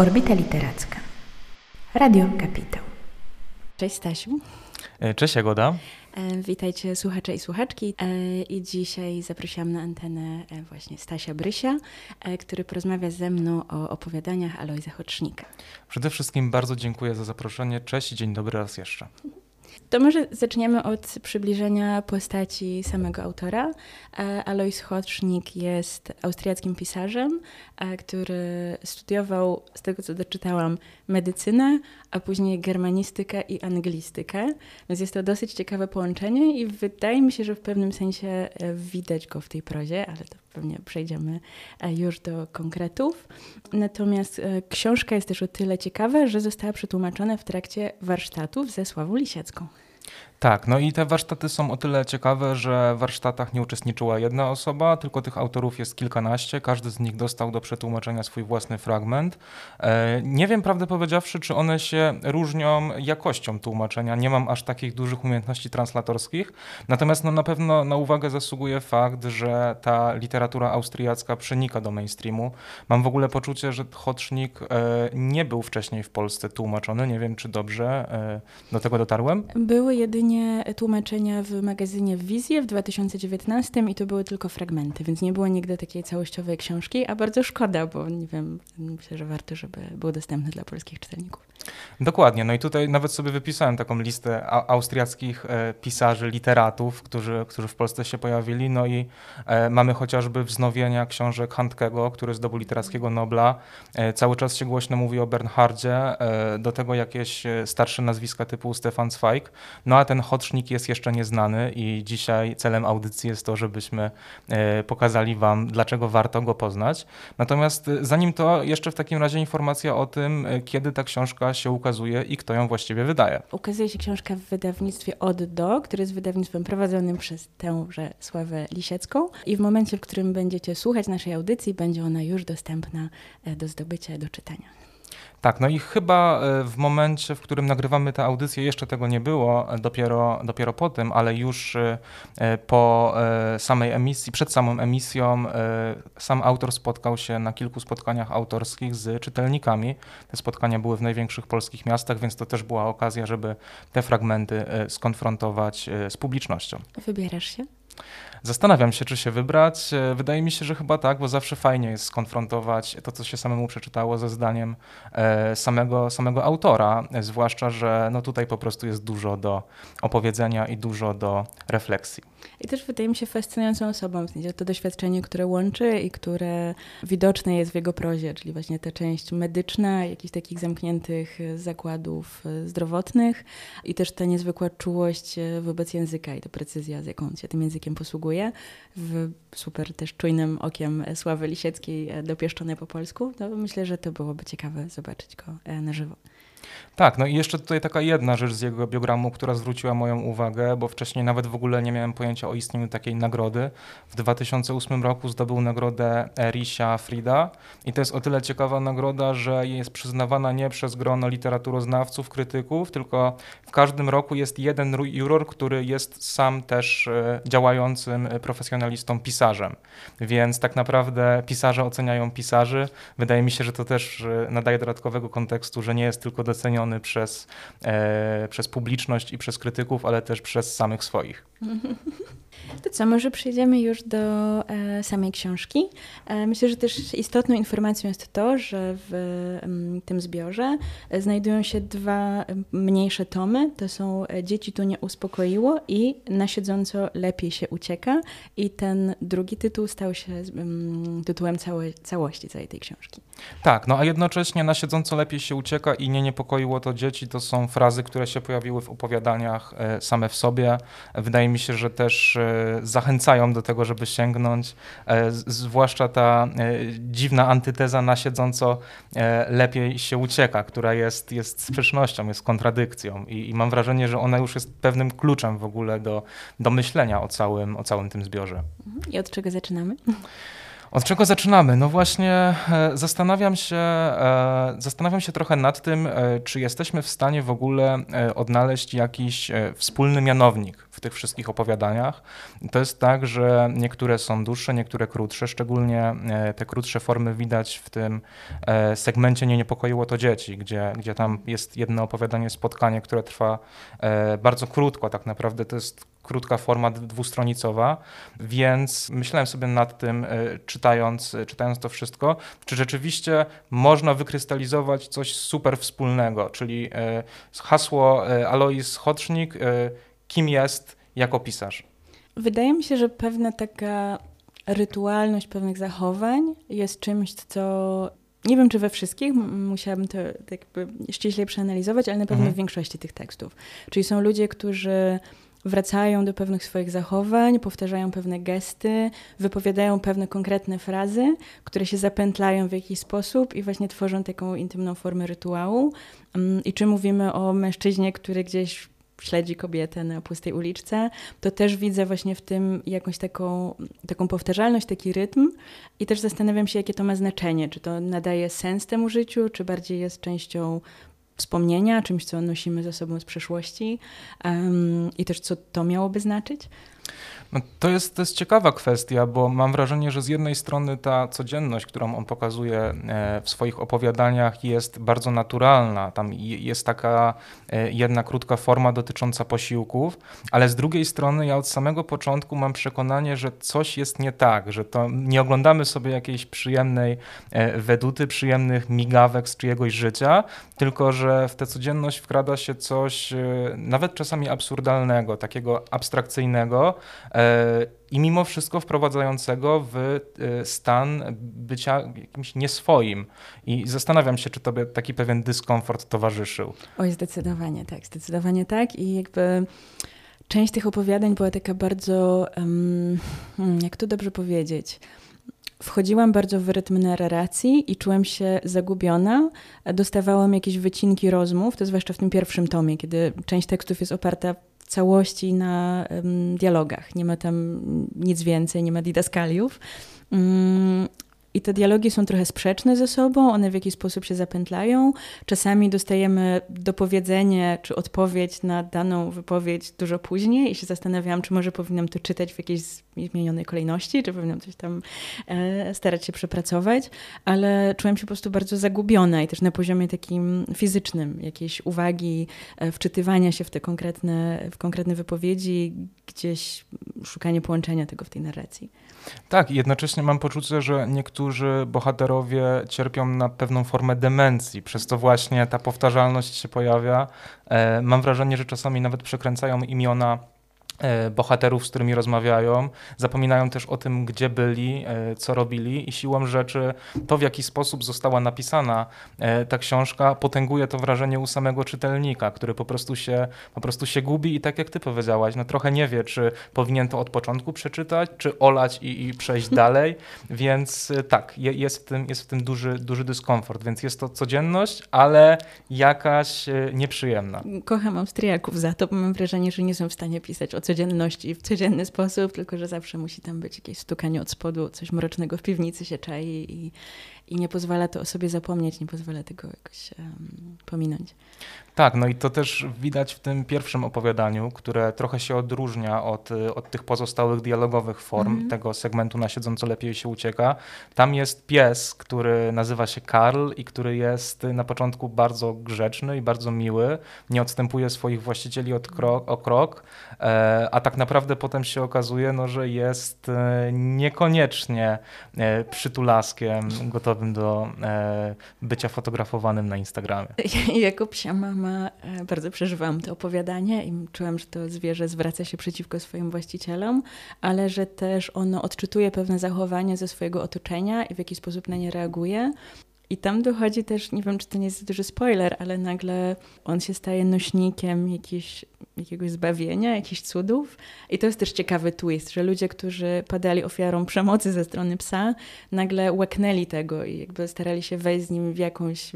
Orbita Literacka. Radio Kapitał. Cześć Stasiu. E, cześć Jagoda. E, witajcie słuchacze i słuchaczki. E, I dzisiaj zaprosiłam na antenę właśnie Stasia Brysia, który porozmawia ze mną o opowiadaniach Alojza Hocznika. Przede wszystkim bardzo dziękuję za zaproszenie. Cześć i dzień dobry raz jeszcze. To może zaczniemy od przybliżenia postaci samego autora. E, Alois Hocznik jest austriackim pisarzem, e, który studiował, z tego co doczytałam, medycynę, a później germanistykę i anglistykę. Więc jest to dosyć ciekawe połączenie i wydaje mi się, że w pewnym sensie e, widać go w tej prozie, ale to pewnie przejdziemy już do konkretów. Natomiast książka jest też o tyle ciekawa, że została przetłumaczona w trakcie warsztatów ze Sławą Lisiecką. Tak, no i te warsztaty są o tyle ciekawe, że w warsztatach nie uczestniczyła jedna osoba, tylko tych autorów jest kilkanaście. Każdy z nich dostał do przetłumaczenia swój własny fragment. E, nie wiem, prawdę powiedziawszy, czy one się różnią jakością tłumaczenia. Nie mam aż takich dużych umiejętności translatorskich. Natomiast no, na pewno na uwagę zasługuje fakt, że ta literatura austriacka przenika do mainstreamu. Mam w ogóle poczucie, że Hocznik e, nie był wcześniej w Polsce tłumaczony. Nie wiem, czy dobrze e, do tego dotarłem. Były jedynie tłumaczenia w magazynie Wizję w 2019 i to były tylko fragmenty, więc nie było nigdy takiej całościowej książki, a bardzo szkoda, bo nie wiem, myślę, że warto, żeby było dostępne dla polskich czytelników. Dokładnie, no i tutaj nawet sobie wypisałem taką listę austriackich e, pisarzy, literatów, którzy, którzy w Polsce się pojawili, no i e, mamy chociażby wznowienia książek Handkego, który zdobył literackiego Nobla. E, cały czas się głośno mówi o Bernhardzie, do tego jakieś starsze nazwiska typu Stefan Zweig, no a ten ten jest jeszcze nieznany i dzisiaj celem audycji jest to, żebyśmy e, pokazali Wam, dlaczego warto go poznać. Natomiast e, zanim to, jeszcze w takim razie informacja o tym, e, kiedy ta książka się ukazuje i kto ją właściwie wydaje. Ukazuje się książka w wydawnictwie Od Do, które jest wydawnictwem prowadzonym przez tęże Sławę Lisiecką i w momencie, w którym będziecie słuchać naszej audycji, będzie ona już dostępna do zdobycia, do czytania. Tak, no i chyba e, w momencie, w którym nagrywamy tę audycję, jeszcze tego nie było, e, dopiero, dopiero po tym, ale już e, po samej emisji, przed samą emisją, sam autor spotkał się na kilku spotkaniach autorskich z czytelnikami. Te spotkania były w największych polskich miastach, więc to też była okazja, żeby te fragmenty skonfrontować z publicznością. Wybierasz się? Zastanawiam się, czy się wybrać. E, wydaje mi się, że chyba tak, bo zawsze fajnie jest skonfrontować to, co się samemu przeczytało ze zdaniem e, samego, samego autora, e, zwłaszcza, że no tutaj po prostu jest dużo do opowiedzenia i dużo do refleksji. I też wydaje mi się fascynującą osobą, to doświadczenie, które łączy i które widoczne jest w jego prozie, czyli właśnie ta część medyczna, jakichś takich zamkniętych zakładów zdrowotnych i też ta niezwykła czułość wobec języka i ta precyzja, z jaką się tym językiem posługuje, w super też czujnym okiem Sławy Lisieckiej dopieszczonej po polsku. No myślę, że to byłoby ciekawe zobaczyć go na żywo. Tak, no i jeszcze tutaj taka jedna rzecz z jego biogramu, która zwróciła moją uwagę, bo wcześniej nawet w ogóle nie miałem pojęcia o istnieniu takiej nagrody. W 2008 roku zdobył nagrodę Erisia Frida i to jest o tyle ciekawa nagroda, że jest przyznawana nie przez grono literaturoznawców, krytyków, tylko w każdym roku jest jeden juror, który jest sam też e, działającym profesjonalistą pisarzem. Więc tak naprawdę pisarze oceniają pisarzy. Wydaje mi się, że to też e, nadaje dodatkowego kontekstu, że nie jest tylko doceniony przez, e, przez publiczność i przez krytyków, ale też przez samych swoich. To co, może przejdziemy już do e, samej książki. E, myślę, że też istotną informacją jest to, że w m, tym zbiorze znajdują się dwa mniejsze tomy. To są e, Dzieci tu nie uspokoiło i Na siedząco lepiej się ucieka. I ten drugi tytuł stał się m, tytułem całej, całości całej tej książki. Tak, no a jednocześnie Na siedząco lepiej się ucieka i Nie niepokoiło to dzieci to są frazy, które się pojawiły w opowiadaniach e, same w sobie. Wydaje mi się, że też e, zachęcają do tego, żeby sięgnąć, e, zwłaszcza ta e, dziwna antyteza na siedząco e, lepiej się ucieka, która jest, jest sprzecznością, jest kontradykcją I, i mam wrażenie, że ona już jest pewnym kluczem w ogóle do, do myślenia o całym, o całym tym zbiorze. Mhm. I od czego zaczynamy? Od czego zaczynamy? No właśnie e, zastanawiam się, e, zastanawiam się trochę nad tym, e, czy jesteśmy w stanie w ogóle odnaleźć jakiś wspólny mianownik w tych wszystkich opowiadaniach. To jest tak, że niektóre są dłuższe, niektóre krótsze, szczególnie te krótsze formy widać w tym segmencie Nie niepokoiło to dzieci, gdzie, gdzie tam jest jedno opowiadanie, spotkanie, które trwa bardzo krótko, tak naprawdę to jest krótka forma dwustronicowa, więc myślałem sobie nad tym, e, czytając, e, czytając to wszystko, czy rzeczywiście można wykrystalizować coś super wspólnego, czyli e, hasło Alois Hocznik, kim jest jako pisarz. Wydaje mi się, że pewna taka rytualność pewnych zachowań jest czymś, co nie wiem, czy we wszystkich, musiałabym to tak jakby ściślej przeanalizować, ale na pewno mhm. w większości tych tekstów. Czyli są ludzie, którzy wracają do pewnych swoich zachowań, powtarzają pewne gesty, wypowiadają pewne konkretne frazy, które się zapętlają w jakiś sposób i właśnie tworzą taką intymną formę rytuału. Mm, I czy mówimy o mężczyźnie, który gdzieś śledzi kobietę na pustej uliczce, to też widzę właśnie w tym jakąś taką, taką powtarzalność, taki rytm i też zastanawiam się, jakie to ma znaczenie. Czy to nadaje sens temu życiu, czy bardziej jest częścią wspomnienia, czymś, co nosimy ze sobą z przeszłości um, i też co to miałoby znaczyć. No, to, jest, to jest ciekawa kwestia, bo mam wrażenie, że z jednej strony ta codzienność, którą on pokazuje e, w swoich opowiadaniach, jest bardzo naturalna. Tam jest taka e, jedna krótka forma dotycząca posiłków, ale z drugiej strony ja od samego początku mam przekonanie, że coś jest nie tak, że to nie oglądamy sobie jakiejś przyjemnej e, weduty, przyjemnych migawek z czyjegoś życia, tylko że w tę codzienność wkrada się coś nawet czasami absurdalnego, takiego abstrakcyjnego, i mimo wszystko wprowadzającego w e, stan bycia jakimś nieswoim. I zastanawiam się, czy tobie taki pewien dyskomfort towarzyszył. Oj, zdecydowanie tak, zdecydowanie tak. I jakby część tych opowiadań była taka bardzo, um, jak to dobrze powiedzieć, wchodziłam bardzo w rytm narracji i czułam się zagubiona. Dostawałam jakieś wycinki rozmów, to zwłaszcza w tym pierwszym tomie, kiedy część tekstów jest oparta całości na dialogach. Nie ma tam nic więcej, nie ma didaskaliów. I te dialogi są trochę sprzeczne ze sobą, one w jakiś sposób się zapętlają. Czasami dostajemy dopowiedzenie czy odpowiedź na daną wypowiedź dużo później i się zastanawiałam, czy może powinnam to czytać w jakiejś zmienionej kolejności, czy powinnam coś tam e, starać się przepracować, ale czułam się po prostu bardzo zagubiona i też na poziomie takim fizycznym, jakiejś uwagi, e, wczytywania się w te konkretne, w konkretne wypowiedzi, gdzieś szukanie połączenia tego w tej narracji. Tak, i jednocześnie mam poczucie, że niektórzy bohaterowie cierpią na pewną formę demencji, przez to właśnie ta powtarzalność się pojawia. E, mam wrażenie, że czasami nawet przekręcają imiona bohaterów, z którymi rozmawiają, zapominają też o tym, gdzie byli, e, co robili i siłą rzeczy to, w jaki sposób została napisana e, ta książka, potęguje to wrażenie u samego czytelnika, który po prostu się, po prostu się gubi i tak jak ty powiedziałaś, no trochę nie wie, czy powinien to od początku przeczytać, czy olać i, i przejść dalej, więc tak, jest w tym, jest w tym duży, duży dyskomfort, więc jest to codzienność, ale jakaś nieprzyjemna. Kocham Austriaków za to, bo mam wrażenie, że nie są w stanie pisać o codzienności w codzienny sposób, tylko że zawsze musi tam być jakieś stukanie od spodu, coś mrocznego w piwnicy się czai i, i nie pozwala to o sobie zapomnieć, nie pozwala tego jakoś um, pominąć. Tak, no i to też widać w tym pierwszym opowiadaniu, które trochę się odróżnia od, od tych pozostałych dialogowych form mm -hmm. tego segmentu na siedząco lepiej się ucieka. Tam jest pies, który nazywa się Karl i który jest na początku bardzo grzeczny i bardzo miły, nie odstępuje swoich właścicieli od krok, o krok, e, a tak naprawdę potem się okazuje, no, że jest e, niekoniecznie e, przytulaskiem gotowym do e, bycia fotografowanym na Instagramie. Jako psia mama E, bardzo przeżywałam to opowiadanie i czułam, że to zwierzę zwraca się przeciwko swoim właścicielom, ale że też ono odczytuje pewne zachowania ze swojego otoczenia i w jaki sposób na nie reaguje. I tam dochodzi też, nie wiem czy to nie jest duży spoiler, ale nagle on się staje nośnikiem jakiejś, jakiegoś zbawienia, jakichś cudów. I to jest też ciekawy twist, że ludzie, którzy padali ofiarą przemocy ze strony psa, nagle łeknęli tego i jakby starali się wejść z nim w jakąś,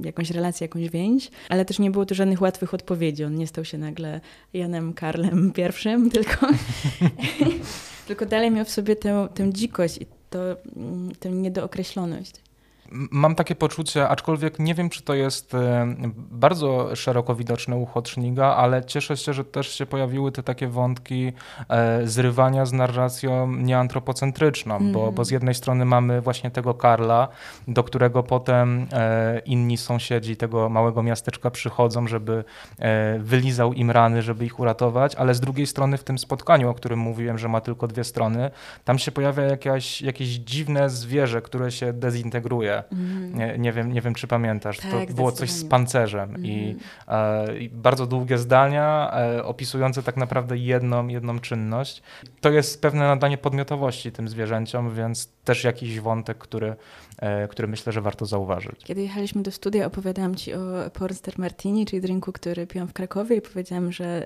w jakąś relację, jakąś więź. Ale też nie było tu żadnych łatwych odpowiedzi. On nie stał się nagle Janem Karlem pierwszym, tylko, tylko dalej miał w sobie tę, tę dzikość i to, mm, tę niedookreśloność. Mam takie poczucie, aczkolwiek nie wiem, czy to jest e, bardzo szeroko widoczne u Hotchniga, ale cieszę się, że też się pojawiły te takie wątki e, zrywania z narracją nieantropocentryczną, mm. bo, bo z jednej strony mamy właśnie tego Karla, do którego potem e, inni sąsiedzi tego małego miasteczka przychodzą, żeby wylizał im rany, żeby ich uratować, ale z drugiej strony w tym spotkaniu, o którym mówiłem, że ma tylko dwie strony, tam się pojawia jakaś, jakieś dziwne zwierzę, które się dezintegruje. Mm. Nie, nie, wiem, nie wiem, czy pamiętasz. Tak, to było coś z pancerzem mm. i, e, i, bardzo długie zdania e, opisujące tak naprawdę jedną, jedną czynność. To jest pewne nadanie podmiotowości tym zwierzęciom, więc też jakiś wątek, który, e, który myślę, że warto zauważyć. Kiedy jechaliśmy do studia, opowiadałam ci o Pornster Martini, czyli drinku, który piłam w Krakowie i powiedziałam, że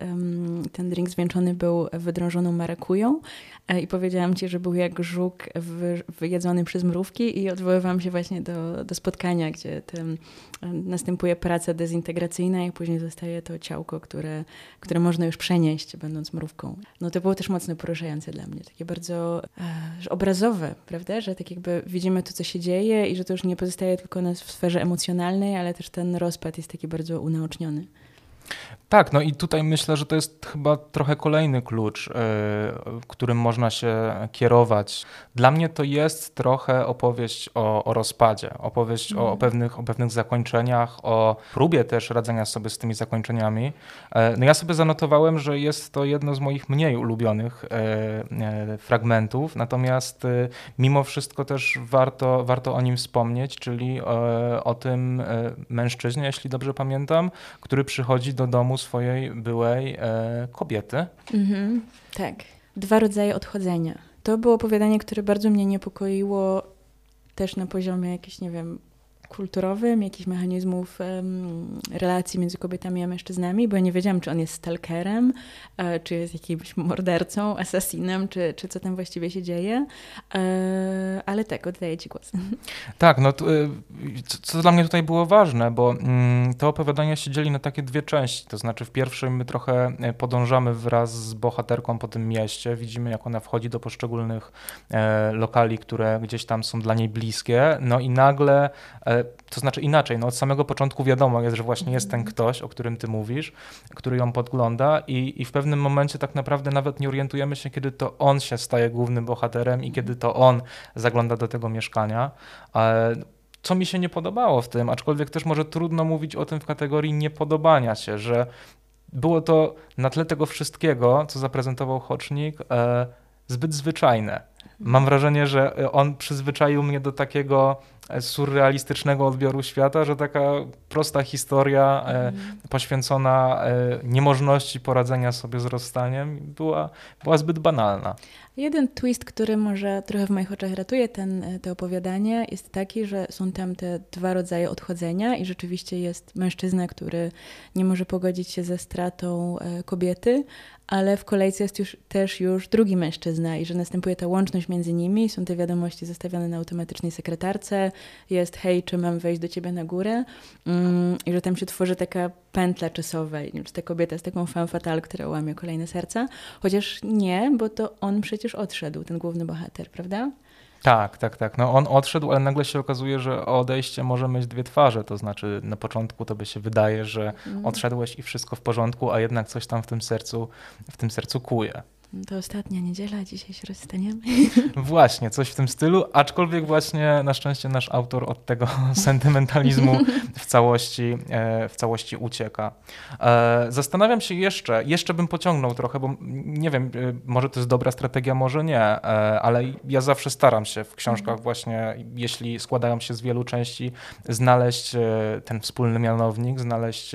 ten drink zwieńczony był wydrążoną marakują e, i powiedziałam ci, że był jak żuk wy, wyjedzony przez mrówki i odwoływałam się właśnie do, do spotkania, gdzie tym, następuje praca dezintegracyjna i później zostaje to ciałko, które, które można już przenieść, będąc mrówką. No to było też mocno poruszające dla mnie, takie bardzo e, obrazowe, prawda? Że tak jakby widzimy to, co się dzieje i że to już nie pozostaje tylko w sferze emocjonalnej, ale też ten rozpad jest taki bardzo unaoczniony. Tak, no i tutaj myślę, że to jest chyba trochę kolejny klucz, yy, którym można się kierować. Dla mnie to jest trochę opowieść o, o rozpadzie, opowieść mm. o, o, mhm. pewnych, o pewnych zakończeniach, o próbie też radzenia sobie z tymi zakończeniami. Yy, no ja sobie zanotowałem, że jest to jedno z moich mniej ulubionych yy, fragmentów, natomiast mimo wszystko też warto, warto o nim wspomnieć, czyli o tym mężczyźnie, jeśli dobrze pamiętam, który przychodzi do domu swojej byłej e, kobiety. Mhm, tak. Dwa rodzaje odchodzenia. To było opowiadanie, które bardzo mnie niepokoiło też na poziomie jakiejś, nie wiem, kulturowym, jakichś mechanizmów um, relacji między kobietami a mężczyznami, bo ja nie wiedziałam, czy on jest stalkerem, e, czy jest jakimś mordercą, asasinem, czy, czy co tam właściwie się dzieje. E, ale tak, oddaję Ci głos. Tak, no to, y, co dla mnie tutaj było ważne, bo mm, to opowiadanie się dzieli na takie dwie części. To znaczy w pierwszym my trochę e, podążamy wraz z bohaterką po tym mieście, widzimy jak ona wchodzi do poszczególnych e, lokali, które gdzieś tam są dla niej bliskie, no i nagle e, to znaczy inaczej, no od samego początku wiadomo jest, że właśnie jest ten mhm. ktoś, o którym ty mówisz, który ją podgląda i, i w pewnym momencie tak naprawdę nawet nie orientujemy się, kiedy to on się staje głównym bohaterem i kiedy to on zagląda do tego mieszkania. Co mi się nie podobało w tym, aczkolwiek też może trudno mówić o tym w kategorii niepodobania się, że było to na tle tego wszystkiego, co zaprezentował Hocznik, e, zbyt zwyczajne. Mam wrażenie, że on przyzwyczaił mnie do takiego surrealistycznego odbioru świata, że taka prosta historia mm. poświęcona e, niemożności poradzenia sobie z rozstaniem była, była zbyt banalna. Jeden twist, który może trochę w moich oczach ratuje ten, e, to opowiadanie, jest taki, że są tam te dwa rodzaje odchodzenia i rzeczywiście jest mężczyzna, który nie może pogodzić się ze stratą kobiety, ale w kolejce jest już też już drugi mężczyzna i że następuje ta łączność między nimi, są te wiadomości zostawione na automatycznej sekretarce, jest hej, czy mam wejść do ciebie na górę mm, i że tam się tworzy taka pętla czasowa, i ta kobieta jest taką femme fatale, która łamie kolejne serca, chociaż nie, bo to on przecież odszedł, ten główny bohater, prawda? Tak, tak, tak. No on odszedł, ale nagle się okazuje, że odejście może mieć dwie twarze. To znaczy na początku tobie się wydaje, że mm. odszedłeś i wszystko w porządku, a jednak coś tam w tym sercu, w tym sercu kuje. To ostatnia niedziela, dzisiaj się rozstaniemy. Właśnie, coś w tym stylu, aczkolwiek właśnie na szczęście nasz autor od tego sentymentalizmu w całości, e, w całości ucieka. E, zastanawiam się jeszcze, jeszcze bym pociągnął trochę, bo nie wiem, e, może to jest dobra strategia, może nie, ale ja zawsze staram się w książkach mhm. właśnie, jeśli składają się z wielu części, znaleźć ten wspólny mianownik, znaleźć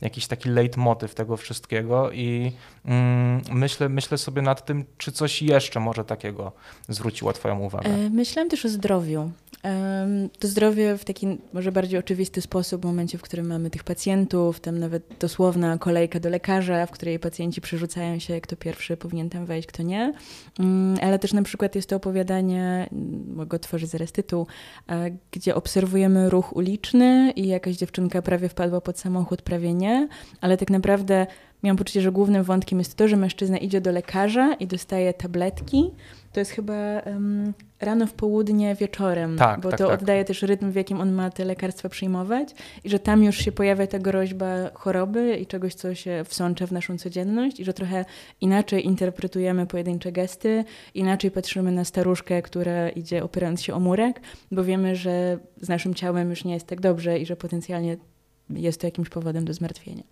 jakiś taki leitmotiv tego wszystkiego i mm, myślę, myślę myślę sobie nad tym, czy coś jeszcze może takiego zwróciło Twoją uwagę. E, myślałem też o zdrowiu. To zdrowie w taki może bardziej oczywisty sposób, w momencie, w którym mamy tych pacjentów, tam nawet dosłowna kolejka do lekarza, w której pacjenci przerzucają się, kto pierwszy powinien tam wejść, kto nie. Mm, ale też na przykład jest to opowiadanie, mm, mogę otworzyć zaraz tytuł, e, gdzie obserwujemy ruch uliczny i jakaś dziewczynka prawie wpadła pod samochód, prawie nie, ale tak naprawdę miałam poczucie, że głównym wątkiem jest to, że mężczyzna idzie do lekarza i dostaje tabletki, To jest chyba um, rano w południe wieczorem, tak, bo tak, to tak. oddaje też rytm, w jakim on ma te lekarstwa przyjmować i że tam już się pojawia ta groźba choroby i czegoś, co się wsącza w naszą codzienność i że trochę inaczej interpretujemy pojedyncze gesty, inaczej patrzymy na staruszkę, która idzie opierając się o murek, bo wiemy, że z naszym ciałem już nie jest tak dobrze i że potencjalnie jest to jakimś powodem do zmartwienia.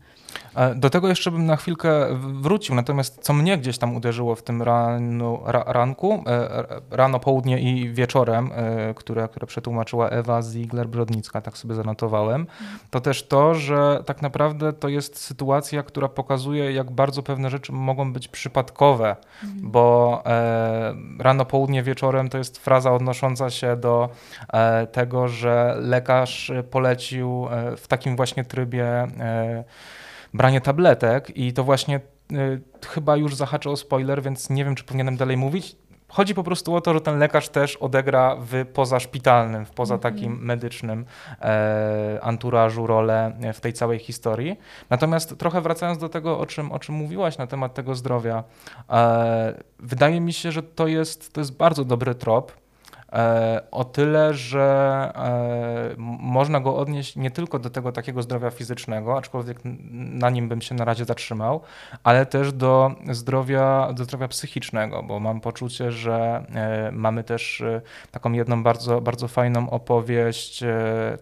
E, do tego jeszcze bym na chwilkę wrócił, natomiast co mnie gdzieś tam uderzyło w tym ranu, ra, ranku, e, rano, południe i wieczorem, e, które, które przetłumaczyła Ewa Ziegler-Brodnicka, tak sobie zanotowałem, to też to, że tak naprawdę to jest sytuacja, która pokazuje, jak bardzo pewne rzeczy mogą być przypadkowe, mhm. bo rano, południe, wieczorem to jest fraza odnosząca się do tego, że lekarz polecił w takim właśnie trybie branie tabletek i to właśnie y, chyba już zahaczę o spoiler, więc nie wiem, czy powinienem dalej mówić. Chodzi po prostu o to, że ten lekarz też odegra w pozaszpitalnym, w poza mhm. takim medycznym e, anturażu rolę w tej całej historii. Natomiast trochę wracając do tego, o czym, o czym mówiłaś na temat tego zdrowia, e, wydaje mi się, że to jest, to jest bardzo dobry trop, E, o tyle, że e, można go odnieść nie tylko do tego takiego zdrowia fizycznego, aczkolwiek na nim bym się na razie zatrzymał, ale też do zdrowia, do zdrowia psychicznego, bo mam poczucie, że e, mamy też taką jedną bardzo, bardzo fajną opowieść,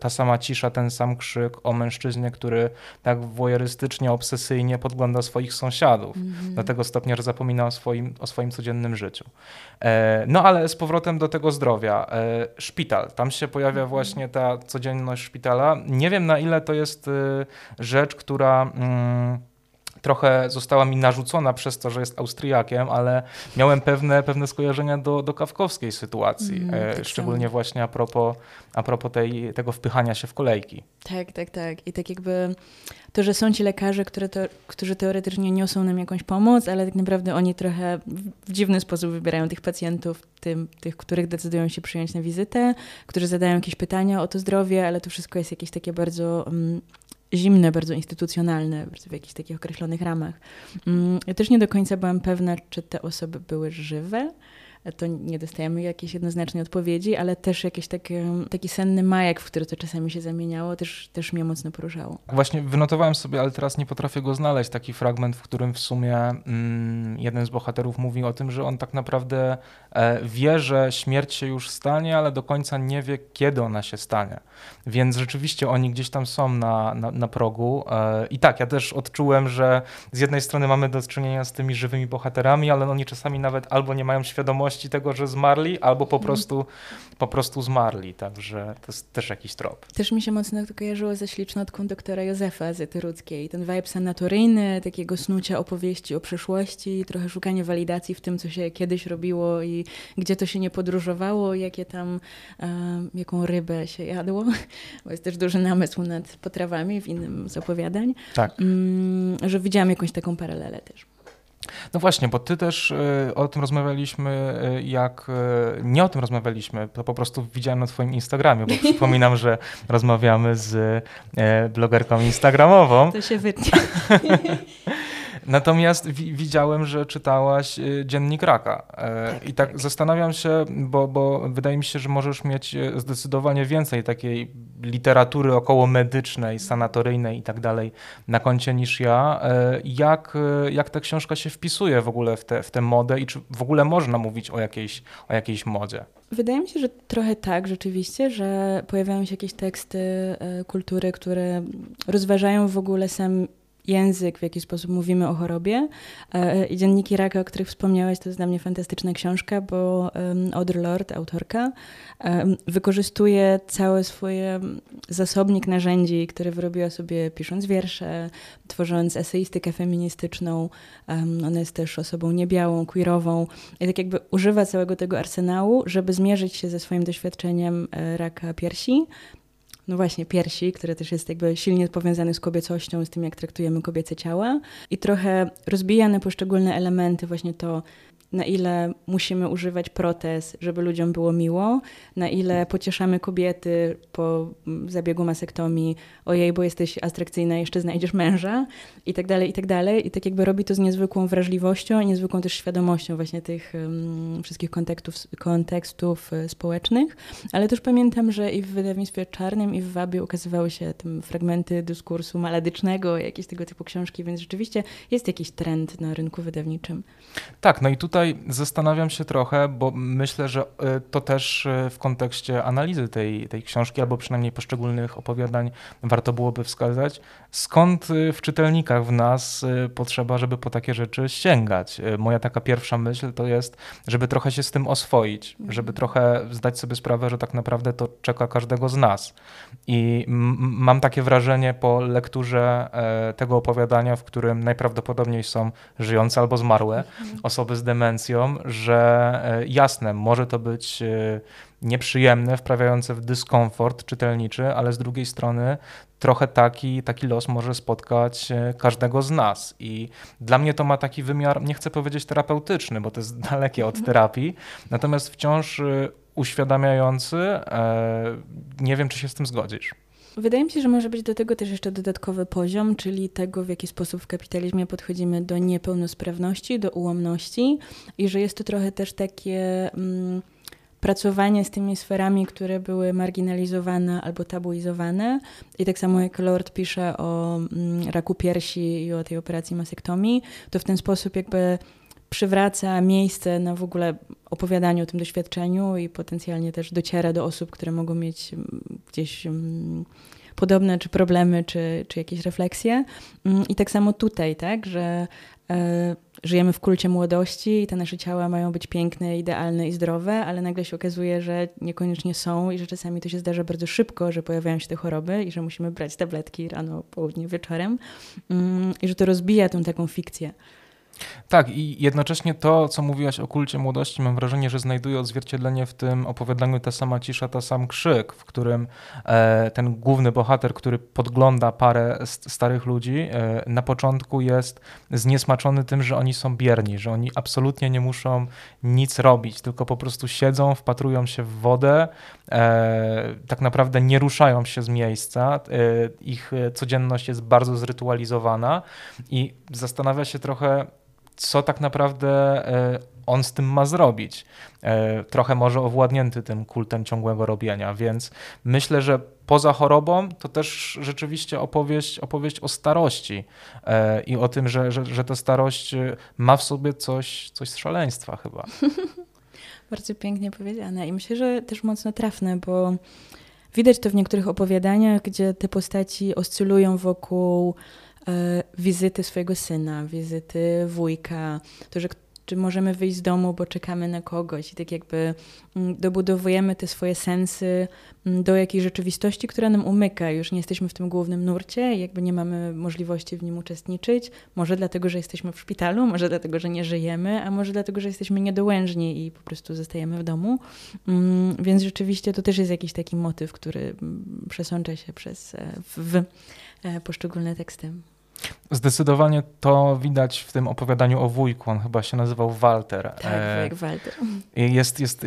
ta sama cisza, ten sam krzyk o mężczyźnie, który tak wojerystycznie, obsesyjnie podgląda swoich sąsiadów, mm -hmm. do tego stopnia, że zapomina o swoim, o swoim codziennym życiu. No ale z powrotem do tego zdrowia. E, szpital. Tam się pojawia mhm. właśnie ta codzienność szpitala. Nie wiem na ile to jest e, rzecz, która. Mm, trochę została mi narzucona przez to, że jest Austriakiem, ale miałem pewne, pewne skojarzenia do, do kawkowskiej sytuacji, mm, tak szczególnie samo. właśnie a propos, a propos tej, tego wpychania się w kolejki. Tak, tak, tak. I tak jakby to, że są ci lekarze, które to, którzy teoretycznie niosą nam jakąś pomoc, ale tak naprawdę oni trochę w dziwny sposób wybierają tych pacjentów, tym, tych, których decydują się przyjąć na wizytę, którzy zadają jakieś pytania o to zdrowie, ale to wszystko jest jakieś takie bardzo um, zimne, bardzo instytucjonalne, w jakichś takich określonych ramach. Mm, ja też nie do końca byłam pewna, czy te osoby były żywe, to nie dostajemy jakiejś jednoznacznej odpowiedzi, ale też jakiś taki, taki senny majek, w który to czasami się zamieniało, też, też mnie mocno poruszało. Właśnie wynotowałem sobie, ale teraz nie potrafię go znaleźć, taki fragment, w którym w sumie mm, jeden z bohaterów mówi o tym, że on tak naprawdę e, wie, że śmierć się już stanie, ale do końca nie wie, kiedy ona się stanie. Więc rzeczywiście oni gdzieś tam są na, na, na progu. E, I tak, ja też odczułem, że z jednej strony mamy do czynienia z tymi żywymi bohaterami, ale oni czasami nawet albo nie mają świadomości, świadomości tego, że zmarli, albo po prostu, po prostu zmarli. Także to jest też jakiś trop. Też mi się mocno to kojarzyło ze ślicznotką doktora Józefa Zetyruckiej. Ten vibe sanatoryjny, takiego snucia opowieści o przeszłości, trochę szukanie walidacji w tym, co się kiedyś robiło i gdzie to się nie podróżowało, jakie tam, um, jaką rybę się jadło. Bo jest też duży namysł nad potrawami w innym z opowiadań. Tak. Um, że widziałam jakąś taką paralelę też. No właśnie, bo ty też y, o tym rozmawialiśmy, y, jak y, nie o tym rozmawialiśmy, to po prostu widziałem na twoim Instagramie, bo przypominam, że rozmawiamy z blogerką instagramową. To się wytnie. Natomiast wi widziałem, że czytałaś y, Dziennik Raka. E, tak, I tak, tak, zastanawiam się, bo, bo wydaje mi się, że możesz mieć e, zdecydowanie więcej takiej literatury około medycznej, sanatoryjnej i tak dalej na koncie niż ja. E, jak, jak ta książka się wpisuje w ogóle w tę w te modę i czy w ogóle można mówić o jakiejś, o jakiejś modzie? Wydaje mi się, że trochę tak rzeczywiście, że pojawiają się jakieś teksty kultury, które rozważają w ogóle sam język, w jaki sposób mówimy o chorobie. E, I Dzienniki Raka, o których wspomniałeś, to jest dla mnie fantastyczna książka, bo Audre Lorde, autorka, wykorzystuje cały swój zasobnik narzędzi, które wyrobiła sobie pisząc wiersze, tworząc eseistykę feministyczną. Ona jest też osobą niebiałą, queerową i tak jakby używa całego tego arsenału, żeby zmierzyć się ze swoim doświadczeniem e, raka piersi, no właśnie, piersi, który też jest jakby silnie powiązany z kobiecością, z tym, jak traktujemy kobiece ciała. I trochę rozbija na poszczególne elementy właśnie to, na ile musimy używać protez, żeby ludziom było miło, na ile pocieszamy kobiety po mm, zabiegu masektomii, ojej, bo jesteś atrakcyjna, jeszcze znajdziesz męża i tak dalej, i tak dalej. I tak jakby robi to z niezwykłą wrażliwością, niezwykłą też świadomością właśnie tych um, wszystkich kontekstów, kontekstów e, społecznych. Ale też pamiętam, że i w wydawnictwie Czarnym, i w Wabie ukazywały się fragmenty dyskursu maladycznego, jakieś tego typu książki, więc rzeczywiście jest jakiś trend na rynku wydawniczym. Tak, no i tutaj zastanawiam się trochę, bo myślę, że e, to też e, w kontekście analizy tej, tej książki, albo przynajmniej poszczególnych opowiadań warto byłoby wskazać, skąd e, w czytelnikach w nas potrzeba, żeby po takie rzeczy sięgać. Moja taka pierwsza myśl to jest, żeby trochę się z tym oswoić, żeby trochę zdać sobie sprawę, że tak naprawdę to czeka każdego z nas. I mam takie wrażenie po lekturze tego opowiadania, w którym najprawdopodobniej są żyjące albo zmarłe osoby z demencją, że e, jasne, może to być e, nieprzyjemne, wprawiające w dyskomfort czytelniczy, ale z drugiej strony trochę taki, taki los może spotkać e, każdego z nas. I dla mnie to ma taki wymiar, nie chcę powiedzieć terapeutyczny, bo to jest dalekie od terapii, natomiast wciąż uświadamiający. Nie wiem, czy się z tym zgodzisz. Wydaje mi się, że może być do tego też jeszcze dodatkowy poziom, czyli tego, w jaki sposób w kapitalizmie podchodzimy do niepełnosprawności, do ułomności i że jest to trochę też takie mm, pracowanie z tymi sferami, które były marginalizowane albo tabuizowane. I tak samo jak Lord pisze o mm, raku piersi i o tej operacji masektomii, to w ten sposób jakby przywraca miejsce na w ogóle opowiadaniu o tym doświadczeniu i potencjalnie też dociera do osób, które mogą mieć mm, gdzieś mm, podobne czy problemy, czy, czy jakieś refleksje. I tak samo tutaj, tak, że e, żyjemy w kulcie młodości i te nasze ciała mają być piękne, idealne i zdrowe, ale nagle się okazuje, że niekoniecznie są i że czasami to się zdarza bardzo szybko, że pojawiają się te choroby i że musimy brać tabletki rano, południe, wieczorem i że to rozbija tą taką fikcję. Tak, i jednocześnie to, co mówiłaś o kulcie młodości, mam wrażenie, że znajduje odzwierciedlenie w tym opowiadaniu Ta sama cisza, ta sam krzyk, w którym e, ten główny bohater, który podgląda parę starych ludzi, e, na początku jest zniesmaczony tym, że oni są bierni, że oni absolutnie nie muszą nic robić, tylko po prostu siedzą, wpatrują się w wodę, e, tak naprawdę nie ruszają się z miejsca, ich codzienność jest bardzo zrytualizowana i zastanawia się trochę, co tak naprawdę e, on z tym ma zrobić. E, trochę może owładnięty tym kultem ciągłego robienia, więc myślę, że poza chorobą to też rzeczywiście opowieść, opowieść o starości e, i o tym, że, że, że ta starość ma w sobie coś, coś z szaleństwa chyba. Bardzo pięknie powiedziane i myślę, że też mocno trafne, bo widać to w niektórych opowiadaniach, gdzie te postaci oscylują wokół wizyty swojego syna, wizyty wujka, to, że czy możemy wyjść z domu, bo czekamy na kogoś i tak jakby mm, dobudowujemy te swoje sensy mm, do jakiejś rzeczywistości, która nam umyka. Już nie jesteśmy w tym głównym nurcie jakby nie mamy możliwości w nim uczestniczyć. Może dlatego, że jesteśmy w szpitalu, może dlatego, że nie żyjemy, a może dlatego, że jesteśmy niedołężni i po prostu zostajemy w domu. Mm, więc rzeczywiście to też jest jakiś taki motyw, który przesącza się przez e, w, w e, poszczególne teksty. Zdecydowanie to widać w tym opowiadaniu o wujku. On chyba się nazywał Walter. Tak, e, Walter. Jest, jest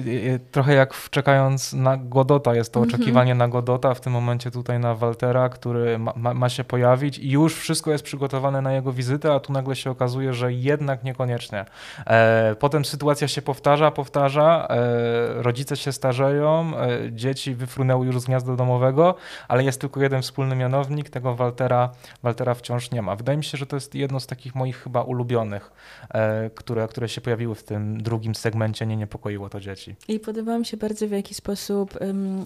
trochę jak w czekając na Godota, jest to mm -hmm. oczekiwanie na Godota, w tym momencie tutaj na Waltera, który ma, ma, się pojawić i już wszystko jest przygotowane na jego wizytę, a tu nagle się okazuje, że jednak niekoniecznie. E, potem sytuacja się powtarza, powtarza, e, rodzice się starzeją, e, dzieci wyfrunęły już z gniazda domowego, ale jest tylko jeden wspólny mianownik, tego Waltera, Waltera wciąż nie ma. Wydaje mi się, że to jest jedno z takich moich chyba ulubionych, e, które, które się pojawiły w tym drugim segmencie Nie niepokoiło to dzieci. I podoba mi się bardzo w jaki sposób um,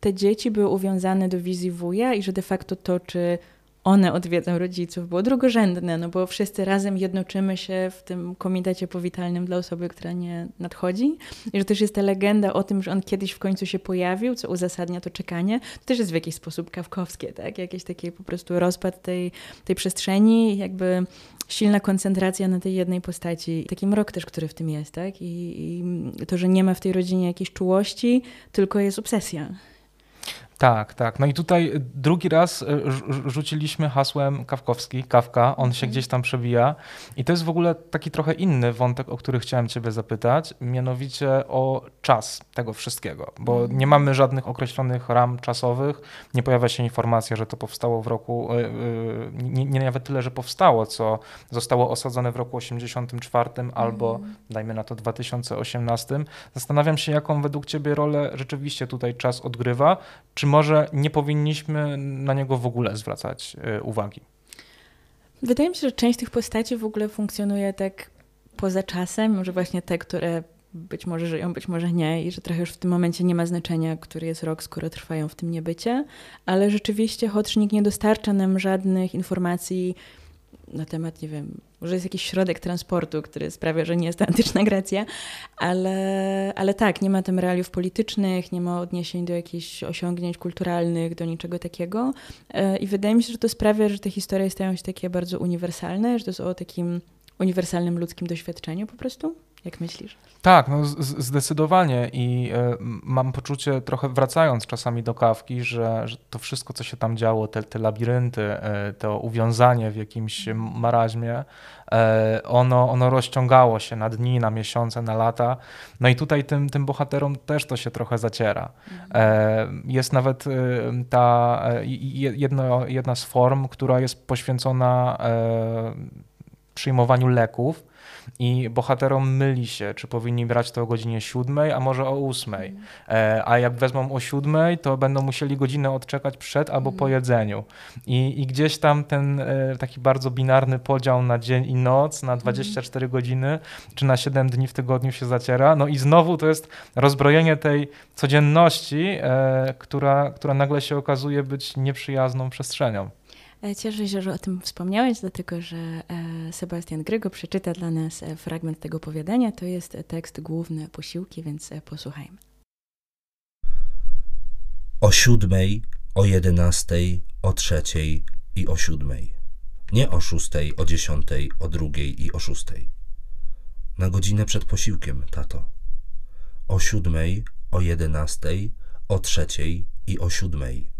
te dzieci były uwiązane do wizji wuja i że de facto to, czy one odwiedzą rodziców, było drugorzędne, no bo wszyscy razem jednoczymy się w tym komitecie powitalnym dla osoby, która nie nadchodzi. I że też jest ta legenda o tym, że on kiedyś w końcu się pojawił, co uzasadnia to czekanie. To też jest w jakiś sposób kawkowskie, tak? Jakieś takie po prostu rozpad tej, tej przestrzeni, jakby silna koncentracja na tej jednej postaci. Taki mrok też, który w tym jest, tak? I, I to, że nie ma w tej rodzinie jakiejś czułości, tylko jest obsesja. Tak, tak. No i tutaj drugi raz e, rzuciliśmy hasłem Kawkowski, Kawka, on się mhm. gdzieś tam przewija i to jest w ogóle taki trochę inny wątek, o który chciałem ciebie zapytać, mianowicie o czas tego wszystkiego, bo mhm. nie mamy żadnych określonych ram czasowych, nie pojawia się informacja, że to powstało w roku, e, nie, nie nawet tyle, że powstało, co zostało osadzone w roku 84 albo mhm. dajmy na to 2018. Zastanawiam się, jaką według ciebie rolę rzeczywiście tutaj czas odgrywa, czy czy może nie powinniśmy na niego w ogóle zwracać e, uwagi? Wydaje mi się, że część tych postaci w ogóle funkcjonuje tak poza czasem, może właśnie te, które być może żyją, być może nie, i że trochę już w tym momencie nie ma znaczenia, który jest rok, skoro trwają w tym niebycie, ale rzeczywiście Hotrznik nie dostarcza nam żadnych informacji na temat, nie wiem, może jest jakiś środek transportu, który sprawia, że nie jest to antyczna Grecja, ale, ale tak, nie ma tam realiów politycznych, nie ma odniesień do jakichś osiągnięć kulturalnych, do niczego takiego. E, I wydaje mi się, że to sprawia, że te historie stają się takie bardzo uniwersalne, że to jest o takim uniwersalnym ludzkim doświadczeniu po prostu. Jak myślisz? Tak, no zdecydowanie i y, mam poczucie, trochę wracając czasami do kawki, że, że to wszystko, co się tam działo, te, te labirynty, y, to uwiązanie w jakimś maraźmie, y, ono, ono rozciągało się na dni, na miesiące, na lata. No i tutaj tym, tym bohaterom też to się trochę zaciera. Mhm. Jest nawet ta jedna, jedna z form, która jest poświęcona przyjmowaniu leków i bohaterom myli się, czy powinni brać to o godzinie siódmej, a może o ósmej. Mm. A jak wezmą o siódmej, to będą musieli godzinę odczekać przed albo mm. po jedzeniu. I, I, gdzieś tam ten e, taki bardzo binarny podział na dzień i noc, na 24 mm. godziny, czy na 7 dni w tygodniu się zaciera. No i znowu to jest rozbrojenie tej codzienności, e, która, która nagle się okazuje być nieprzyjazną przestrzenią. E, cieszę się, że o tym wspomniałeś, dlatego że e, Sebastian Grygo przeczyta dla nas e, fragment tego powiadania. To jest tekst główny posiłki, więc posłuchajmy. O siódmej, o jedenastej, o trzeciej i o siódmej. Nie o szóstej, o dziesiątej, o drugiej i o szóstej. Na godzinę przed posiłkiem, tato. O siódmej, o jedenastej, o trzeciej i o siódmej.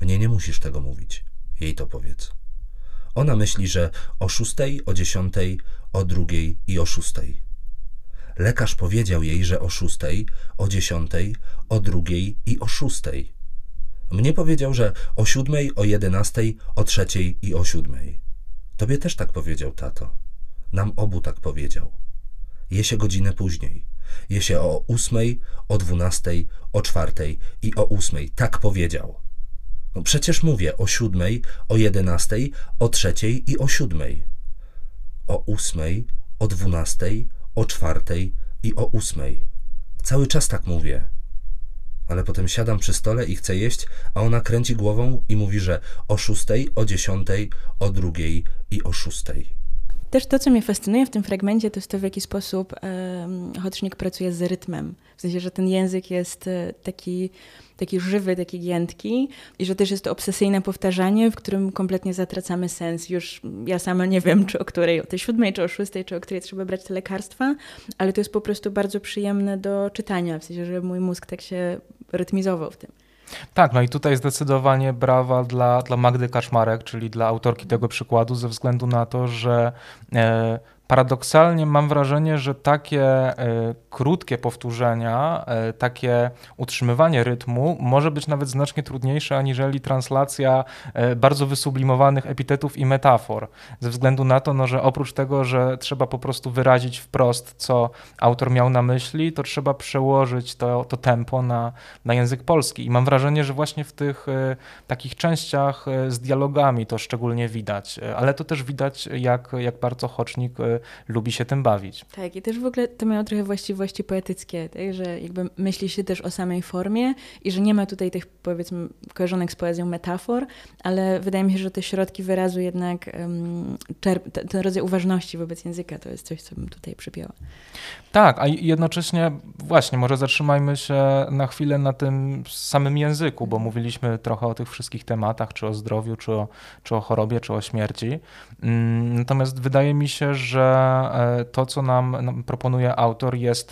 Mnie nie musisz tego mówić. Jej to powiedz. Ona myśli, że o szóstej, o dziesiątej, o drugiej i o szóstej. Lekarz powiedział jej, że o szóstej, o dziesiątej, o drugiej i o szóstej. Mnie powiedział, że o siódmej, o jedenastej, o trzeciej i o siódmej. Tobie też tak powiedział, tato. Nam obu tak powiedział. Je się godzinę później. Je się o ósmej, o dwunastej, o czwartej i o ósmej. Tak powiedział. No przecież mówię o siódmej, o jedenastej, o trzeciej i o siódmej. O ósmej, o dwunastej, o czwartej i o ósmej. Cały czas tak mówię. Ale potem siadam przy stole i chcę jeść, a ona kręci głową i mówi, że o szóstej, o dziesiątej, o drugiej i o szóstej. Też to, co mnie fascynuje w tym fragmencie, to jest to, w jaki sposób um, pracuje z rytmem. W sensie, że ten język jest e, taki, taki żywy, taki giętki i że też jest to obsesyjne powtarzanie, w którym kompletnie zatracamy sens. Już ja sama nie wiem, czy o której, o tej siódmej, czy o szóstej, czy o której trzeba brać te lekarstwa, ale to jest po prostu bardzo przyjemne do czytania, w sensie, że mój mózg tak się rytmizował w tym. Tak, no i tutaj zdecydowanie brawa dla, dla Magdy Kaczmarek, czyli dla autorki tego przykładu, ze względu na to, że e, paradoksalnie mam wrażenie, że takie e, krótkie powtórzenia, e, takie utrzymywanie rytmu może być nawet znacznie trudniejsze aniżeli translacja e, bardzo wysublimowanych epitetów i metafor. Ze względu na to, no, że oprócz tego, że trzeba po prostu wyrazić wprost, co autor miał na myśli, to trzeba przełożyć to, to tempo na, na język polski. I mam wrażenie, że właśnie w tych takich częściach z dialogami to szczególnie widać, ale to też widać, jak, jak bardzo Hocznik lubi się tym bawić. Tak, i też w ogóle to mają trochę właściwości poetyckie, tak? że jakby myśli się też o samej formie i że nie ma tutaj tych powiedzmy kojarzonych z poezją metafor, ale wydaje mi się, że te środki wyrazu jednak um, czerp- ten rodzaj uważności wobec języka to jest coś, co bym tutaj przypięła. Tak, a jednocześnie właśnie może zatrzymajmy się na chwilę na tym samym języku, bo mówiliśmy trochę o tych wszystkich tematach, czy o zdrowiu, czy o, czy o chorobie, czy o śmierci. Mm, natomiast wydaje mi się, że e, to, co nam proponuje autor, jest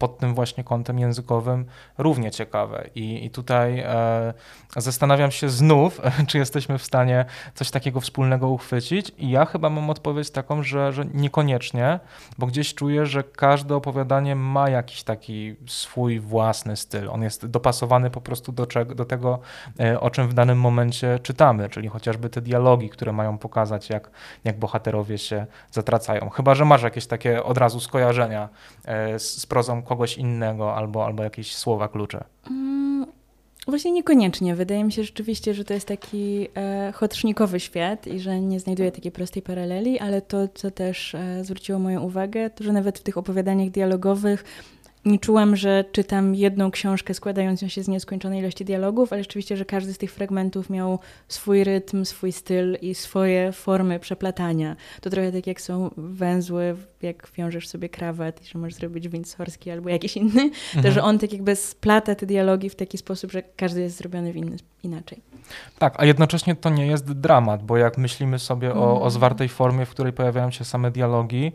pod tym właśnie kątem językowym równie ciekawe. I, i tutaj e, zastanawiam się znów, czy jesteśmy w stanie coś takiego wspólnego uchwycić. I ja chyba mam odpowiedź taką, że, że niekoniecznie, bo gdzieś czuję, że każde opowiadanie ma jakiś taki swój własny styl. On jest dopasowany po prostu do, czego, do tego, e, o czym w danym momencie czytamy, czyli chociażby te dialogi, które mają pokazać, jak, jak bohaterowie się zatracają. Chyba, że masz jakieś takie od razu skojarzenia e, z, z prozą kogoś innego albo, albo jakieś słowa klucze. Mm, właśnie niekoniecznie. Wydaje mi się rzeczywiście, że to jest taki e, świat i że nie znajduję takiej prostej paraleli, ale to, co też e, zwróciło moją uwagę, to że nawet w tych opowiadaniach dialogowych nie czułam, że czytam jedną książkę składającą się z nieskończonej ilości dialogów, ale rzeczywiście, że każdy z tych fragmentów miał swój rytm, swój styl i swoje formy przeplatania. To trochę tak jak są węzły, jak wiążesz sobie krawat i że możesz zrobić windsorski albo jakiś inny, mhm. to że on tak jakby splata te dialogi w taki sposób, że każdy jest zrobiony w inny, inaczej. Tak, a jednocześnie to nie jest dramat, bo jak myślimy sobie o, o mhm. zwartej formie, w której pojawiają się same dialogi,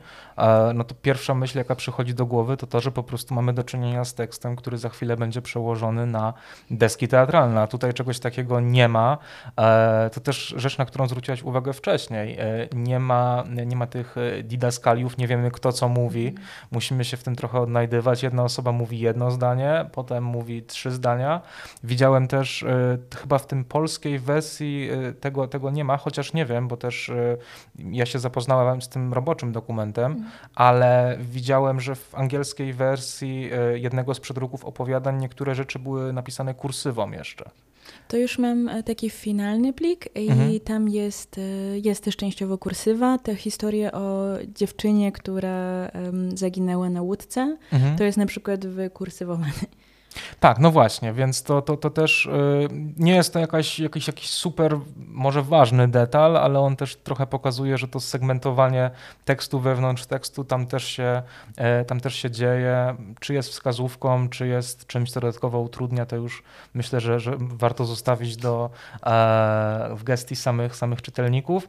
no to pierwsza myśl, jaka przychodzi do głowy, to to, że po prostu mamy do czynienia z tekstem, który za chwilę będzie przełożony na deski teatralne. A tutaj czegoś takiego nie ma. E, to też rzecz, na którą zwróciłaś uwagę wcześniej. E, nie ma, nie ma tych didaskaliów, nie wiemy kto co mówi. Mhm. Musimy się w tym trochę odnajdywać. Jedna osoba mówi jedno zdanie, potem mówi trzy zdania. Widziałem też chyba w tym polskiej wersji tego, tego nie ma, chociaż nie wiem, bo też ja się zapoznałem z tym roboczym dokumentem, mhm. Ale widziałem, że w angielskiej wersji e, jednego z przedruków opowiadań niektóre rzeczy były napisane kursywą jeszcze. To już mam e, taki finalny plik i mhm. tam jest, e, jest też częściowo kursywa. Te historie o dziewczynie, która zaginęła na łódce, mhm. to jest na przykład wykursywowany. Tak, no właśnie, więc to, to, to też y, nie jest to jakaś, jakiś, jakiś super, może ważny detal, ale on też trochę pokazuje, że to segmentowanie tekstu wewnątrz tekstu tam też się, e, tam też się dzieje. Czy jest wskazówką, czy jest czymś, co dodatkowo utrudnia, to już myślę, że, że warto zostawić do, e, w gestii samych, samych czytelników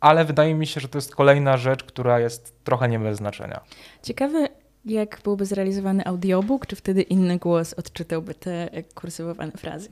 ale wydaje mi się, że to jest kolejna rzecz, która jest trochę nie bez znaczenia. Ciekawe, jak byłby zrealizowany audiobook, czy wtedy inny głos odczytałby te kursywowane frazy?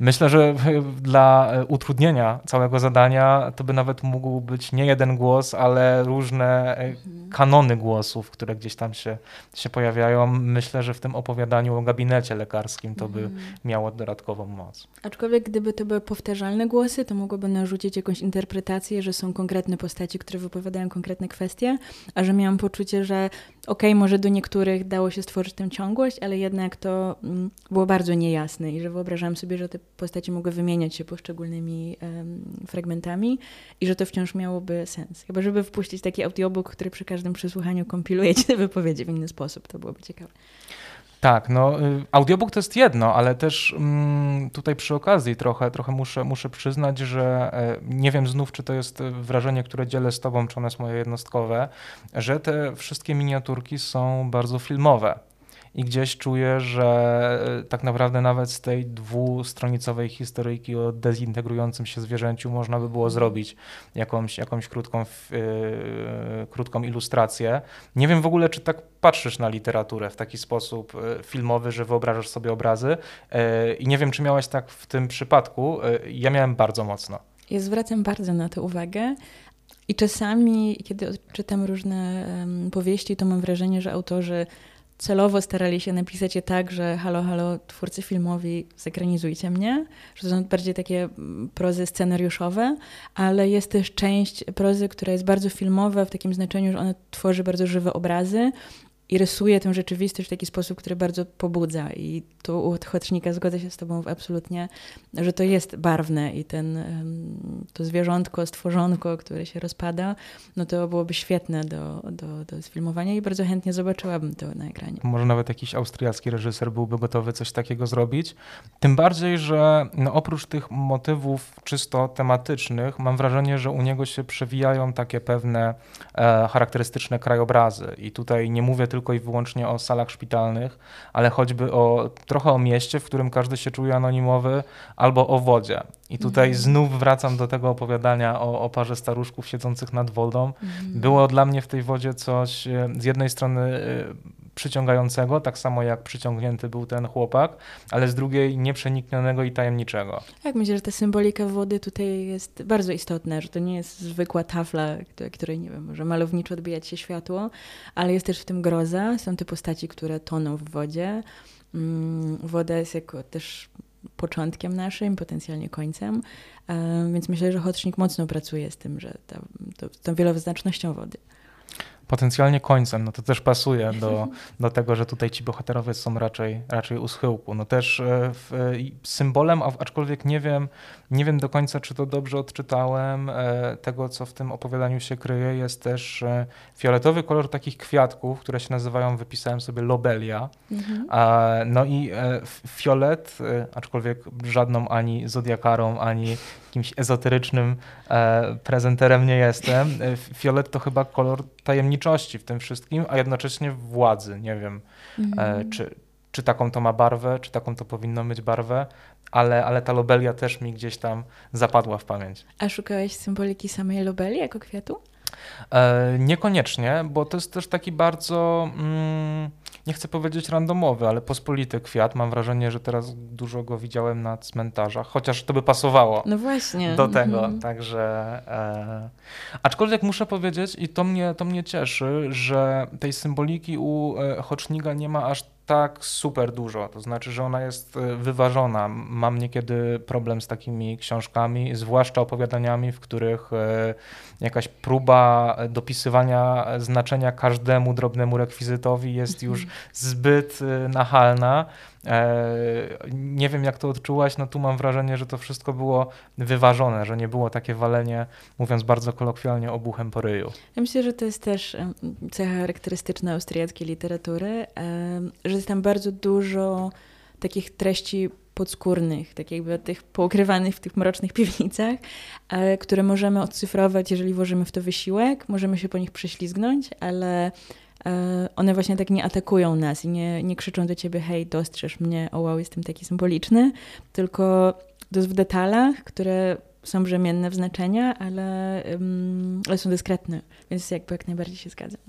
Myślę, że dla utrudnienia całego zadania to by nawet mógł być nie jeden głos, ale różne mhm. kanony głosów, które gdzieś tam się, się pojawiają. Myślę, że w tym opowiadaniu o gabinecie lekarskim to by mhm. miało dodatkową moc. Aczkolwiek gdyby to były powtarzalne głosy, to mogłoby narzucić jakąś interpretację, że są konkretne postaci, które wypowiadają konkretne kwestie, a że miałam poczucie, że okej, okay, może do niektórych dało się stworzyć tę ciągłość, ale jednak to mm, było bardzo niejasne i że wyobrażałam sobie, że te postacie mogły wymieniać się poszczególnymi um, fragmentami i że to wciąż miałoby sens. Chyba, żeby wpuścić taki audiobook, który przy każdym przesłuchaniu kompiluje ci te wypowiedzi w inny sposób, to byłoby ciekawe. Tak, no y, audiobook to jest jedno, ale też mm, tutaj przy okazji trochę, trochę muszę, muszę przyznać, że e, nie wiem znów, czy to jest wrażenie, które dzielę z tobą, czy ono jest moje jednostkowe, że te wszystkie miniaturki są bardzo filmowe i gdzieś czuję, że e, tak naprawdę nawet z tej dwustronicowej historyjki o dezintegrującym się zwierzęciu można by było zrobić jakąś, jakąś krótką, yy, krótką ilustrację. Nie wiem w ogóle, czy tak patrzysz na literaturę w taki sposób filmowy, że wyobrażasz sobie obrazy yy, i nie wiem, czy miałaś tak w tym przypadku. Yy, ja miałem bardzo mocno. Ja zwracam bardzo na to uwagę. I czasami, kiedy czytam różne um, powieści, to mam wrażenie, że autorzy celowo starali się napisać je tak, że halo, halo, twórcy filmowi, zekranizujcie mnie, że to są bardziej takie mm, prozy scenariuszowe, ale jest też część prozy, która jest bardzo filmowa w takim znaczeniu, że ona tworzy bardzo żywe obrazy i rysuje tę rzeczywistość w taki sposób, który bardzo pobudza. I tu u Chodźnika zgodzę się z Tobą absolutnie, że to jest barwne i ten, to zwierzątko, stworzonko, które się rozpada, no to byłoby świetne do, do, do sfilmowania i bardzo chętnie zobaczyłabym to na ekranie. Może nawet jakiś austriacki reżyser byłby gotowy coś takiego zrobić. Tym bardziej, że no oprócz tych motywów czysto tematycznych, mam wrażenie, że u niego się przewijają takie pewne e, charakterystyczne krajobrazy. I tutaj nie mówię tylko tylko i wyłącznie o salach szpitalnych, ale choćby o trochę o mieście, w którym każdy się czuje anonimowy, albo o wodzie. I tutaj mhm. znów wracam do tego opowiadania o, o parze staruszków siedzących nad wodą. Mhm. Było dla mnie w tej wodzie coś e, z jednej strony e, przyciągającego, tak samo jak przyciągnięty był ten chłopak, ale z drugiej nieprzeniknionego i tajemniczego. Tak, myślę, że ta symbolika wody tutaj jest bardzo istotna, że to nie jest zwykła tafla, której, nie wiem, może malowniczo odbijać się światło, ale jest też w tym groza. Są te postaci, które toną w wodzie. Mm, woda jest jako też początkiem naszym, potencjalnie końcem, e, więc myślę, że Chodrznik mocno pracuje z tym, że ta, to, tą wieloznacznością wody potencjalnie końcem, no to też pasuje do, do tego, że tutaj ci bohaterowie są raczej, raczej u schyłku. No też e, w, e, symbolem, aczkolwiek nie wiem, nie wiem do końca, czy to dobrze odczytałem, e, tego co w tym opowiadaniu się kryje, jest też fioletowy kolor takich kwiatków, które się nazywają, wypisałem sobie lobelia. Mhm. No i fiolet, aczkolwiek żadną ani zodiakarą, ani jakimś ezoterycznym prezenterem nie jestem. Fiolet to chyba kolor tajemniczości w tym wszystkim, a jednocześnie władzy. Nie wiem, mm. czy, czy taką to ma barwę, czy taką to powinno mieć barwę, ale, ale ta lobelia też mi gdzieś tam zapadła w pamięć. A szukałeś symboliki samej lobeli jako kwiatu? E, niekoniecznie, bo to jest też taki bardzo, mm, nie chcę powiedzieć randomowy, ale pospolity kwiat. Mam wrażenie, że teraz dużo go widziałem na cmentarzach, chociaż to by pasowało no właśnie. do tego. Mhm. Także, e, aczkolwiek muszę powiedzieć, i to mnie, to mnie cieszy, że tej symboliki u e, Hoczniga nie ma aż tak super dużo. To znaczy, że ona jest e, wyważona. Mam niekiedy problem z takimi książkami, zwłaszcza opowiadaniami, w których e, jakaś próba dopisywania znaczenia każdemu drobnemu rekwizytowi jest już mhm. zbyt e, nachalna. Nie wiem, jak to odczułaś, no tu mam wrażenie, że to wszystko było wyważone, że nie było takie walenie, mówiąc bardzo kolokwialnie, obuchem po ryju. Ja myślę, że to jest też cecha charakterystyczna austriackiej literatury, że jest tam bardzo dużo takich treści podskórnych, tak jakby tych poukrywanych w tych mrocznych piwnicach, e, które możemy odcyfrować, jeżeli włożymy w to wysiłek, możemy się po nich prześlizgnąć, ale e, one właśnie tak nie atakują nas i nie, nie krzyczą do ciebie, hej, dostrzeż mnie, o wow, jestem taki symboliczny, tylko to w detalach, które są brzemienne w znaczenia, ale, um, ale są dyskretne, więc jakby jak najbardziej się zgadzam.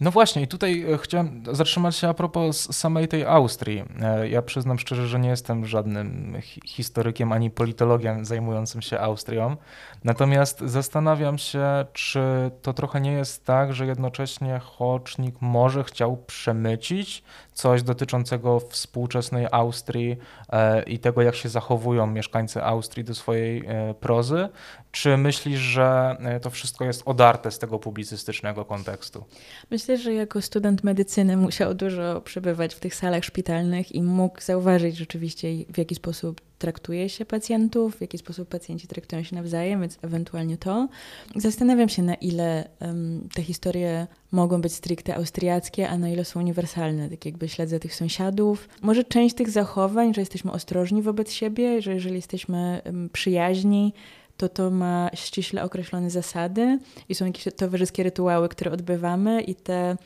No właśnie, i tutaj e, chciałem zatrzymać się a propos samej tej Austrii. E, ja przyznam szczerze, że nie jestem żadnym historykiem ani politologiem zajmującym się Austrią. Natomiast zastanawiam się, czy to trochę nie jest tak, że jednocześnie Hocznik może chciał przemycić coś dotyczącego współczesnej Austrii e, i tego, jak się zachowują mieszkańcy Austrii do swojej prozy, czy myślisz, że to wszystko jest odarte z tego publicystycznego kontekstu? Myślę, że jako student medycyny musiał dużo przebywać w tych salach szpitalnych i mógł zauważyć rzeczywiście, w jaki sposób traktuje się pacjentów, w jaki sposób pacjenci traktują się nawzajem, więc ewentualnie to. Zastanawiam się, na ile um, te historie mogą być stricte austriackie, a na ile są uniwersalne. Tak jakby śledzę tych sąsiadów. Może część tych zachowań, że jesteśmy ostrożni wobec siebie, że jeżeli jesteśmy um, przyjaźni, to to ma ściśle określone zasady i są jakieś towarzyskie rytuały, które odbywamy i te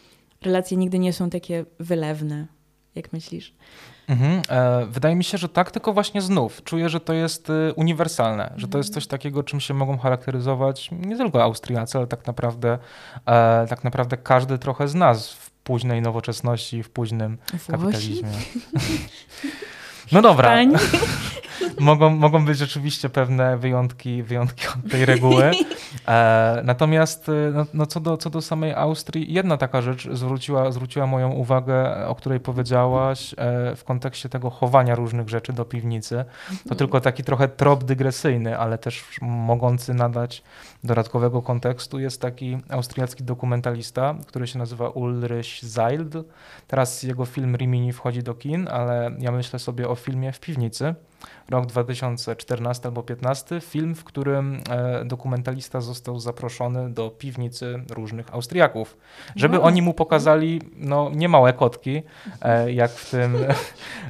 relacje nigdy nie są takie wylewne. Jak myślisz? Mhm. E, wydaje mi się, że tak, tylko właśnie znów czuję, że to jest y, uniwersalne, mhm. że to jest mhm. coś takiego, czym się mogą charakteryzować nie tylko Austriacy, ale tak naprawdę, e, tak naprawdę każdy trochę z nas w późnej nowoczesności, w późnym Włosi? kapitalizmie. No dobra. mogą, mogą być rzeczywiście pewne wyjątki, wyjątki od tej reguły. E, natomiast e, no, no, co, do, co do samej Austrii, jedna taka rzecz zwróciła, zwróciła moją uwagę, o której powiedziałaś e, w kontekście tego chowania różnych rzeczy do piwnicy. To mhm. tylko taki trochę trop dygresyjny, ale też mogący nadać dodatkowego kontekstu. Jest taki austriacki dokumentalista, który się nazywa Ulrich Zeild. Teraz jego film Rimini wchodzi do kin, ale ja myślę sobie o filmie w piwnicy rok 2014 albo 2015, film, w którym e, dokumentalista został zaproszony do piwnicy różnych Austriaków, żeby no. oni mu pokazali no, nie małe kotki, e, jak w, tym,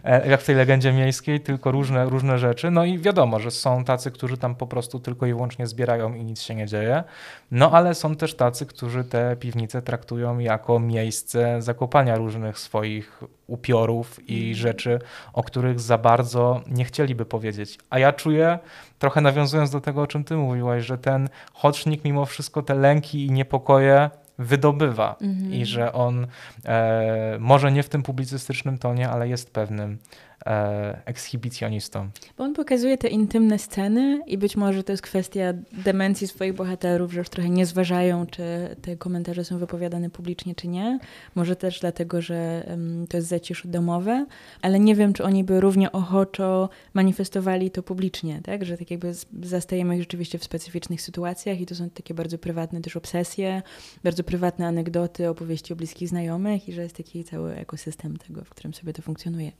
e, jak w tej legendzie miejskiej, tylko różne, różne rzeczy. No i wiadomo, że są tacy, którzy tam po prostu tylko i wyłącznie zbierają i nic się nie dzieje. No ale są też tacy, którzy te piwnice traktują jako miejsce zakopania różnych swoich upiorów i mhm. rzeczy, o których za bardzo nie chcieliby powiedzieć. A ja czuję, trochę nawiązując do tego, o czym ty mówiłaś, że ten chocznik mimo wszystko te lęki i niepokoje wydobywa i że on e, może nie w tym publicystycznym tonie, ale jest pewnym ekshibicjonistą. Bo on pokazuje te intymne sceny i być może to jest kwestia demencji swoich bohaterów, że już trochę nie zważają, czy te komentarze są wypowiadane publicznie, czy nie. Może też dlatego, że to jest zacisze domowe, ale nie wiem, czy oni by równie ochoczo manifestowali to publicznie, tak? Że tak jakby zastajemy ich rzeczywiście w specyficznych sytuacjach i to są takie bardzo prywatne też obsesje, bardzo prywatne anegdoty, opowieści o bliskich znajomych i że jest taki cały ekosystem tego, w którym sobie to funkcjonuje.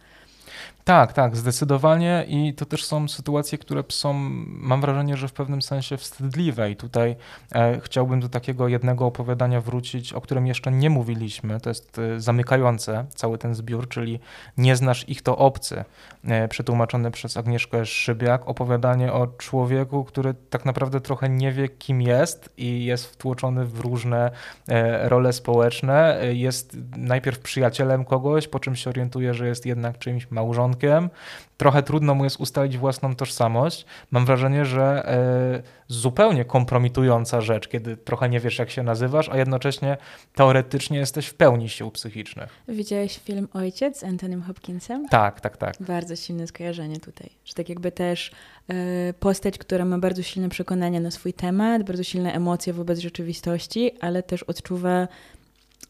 Tak, tak, zdecydowanie i to też są sytuacje, które są, mam wrażenie, że w pewnym sensie wstydliwe. I tutaj e, chciałbym do takiego jednego opowiadania wrócić, o którym jeszcze nie mówiliśmy, to jest e, zamykające cały ten zbiór, czyli Nie znasz ich to obcy, e, przetłumaczone przez Agnieszkę Szybiak, opowiadanie o człowieku, który tak naprawdę trochę nie wie kim jest i jest wtłoczony w różne e, role społeczne, e, jest najpierw przyjacielem kogoś, po czym się orientuje, że jest jednak czymś małżonkiem. Trochę trudno mu jest ustalić własną tożsamość. Mam wrażenie, że e, zupełnie kompromitująca rzecz, kiedy trochę nie wiesz, jak się nazywasz, a jednocześnie teoretycznie jesteś w pełni sił psychicznych. Widziałeś film Ojciec z Antonym Hopkinsem? Tak, tak, tak. Bardzo silne skojarzenie tutaj. Że tak jakby też e, postać, która ma bardzo silne przekonania na swój temat, bardzo silne emocje wobec rzeczywistości, ale też odczuwa,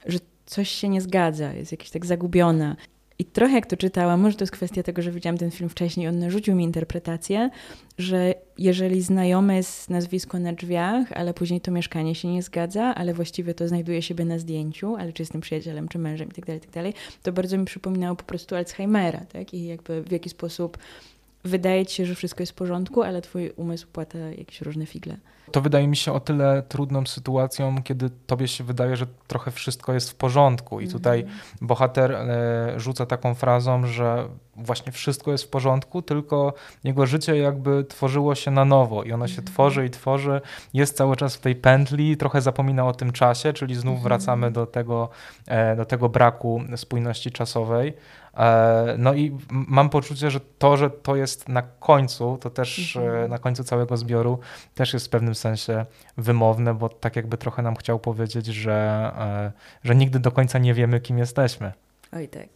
że coś się nie zgadza, jest jakaś tak zagubiona. I trochę jak to czytałam, może to jest kwestia tego, że widziałam ten film wcześniej, on narzucił mi interpretację, że jeżeli znajome jest nazwisko na drzwiach, ale później to mieszkanie się nie zgadza, ale właściwie to znajduje siebie na zdjęciu, ale czy jestem przyjacielem, czy mężem itd., tak itd., tak to bardzo mi przypominało po prostu Alzheimera, tak? I jakby w jaki sposób wydaje ci się, że wszystko jest w porządku, ale twój umysł płata jakieś różne figle. To wydaje mi się o tyle trudną sytuacją, kiedy tobie się wydaje, że trochę wszystko jest w porządku. I mhm. tutaj bohater e, rzuca taką frazą, że właśnie wszystko jest w porządku, tylko jego życie jakby tworzyło się na nowo i ono się mhm. tworzy i tworzy, jest cały czas w tej pętli, trochę zapomina o tym czasie, czyli znów mhm. wracamy do tego, e, do tego braku spójności czasowej. E, no i mam poczucie, że to, że to jest na końcu, to też mhm. na końcu całego zbioru, też jest w pewnym sensie wymowne, bo tak jakby trochę nam chciał powiedzieć, że, e, że nigdy do końca nie wiemy, kim jesteśmy. Oj tak.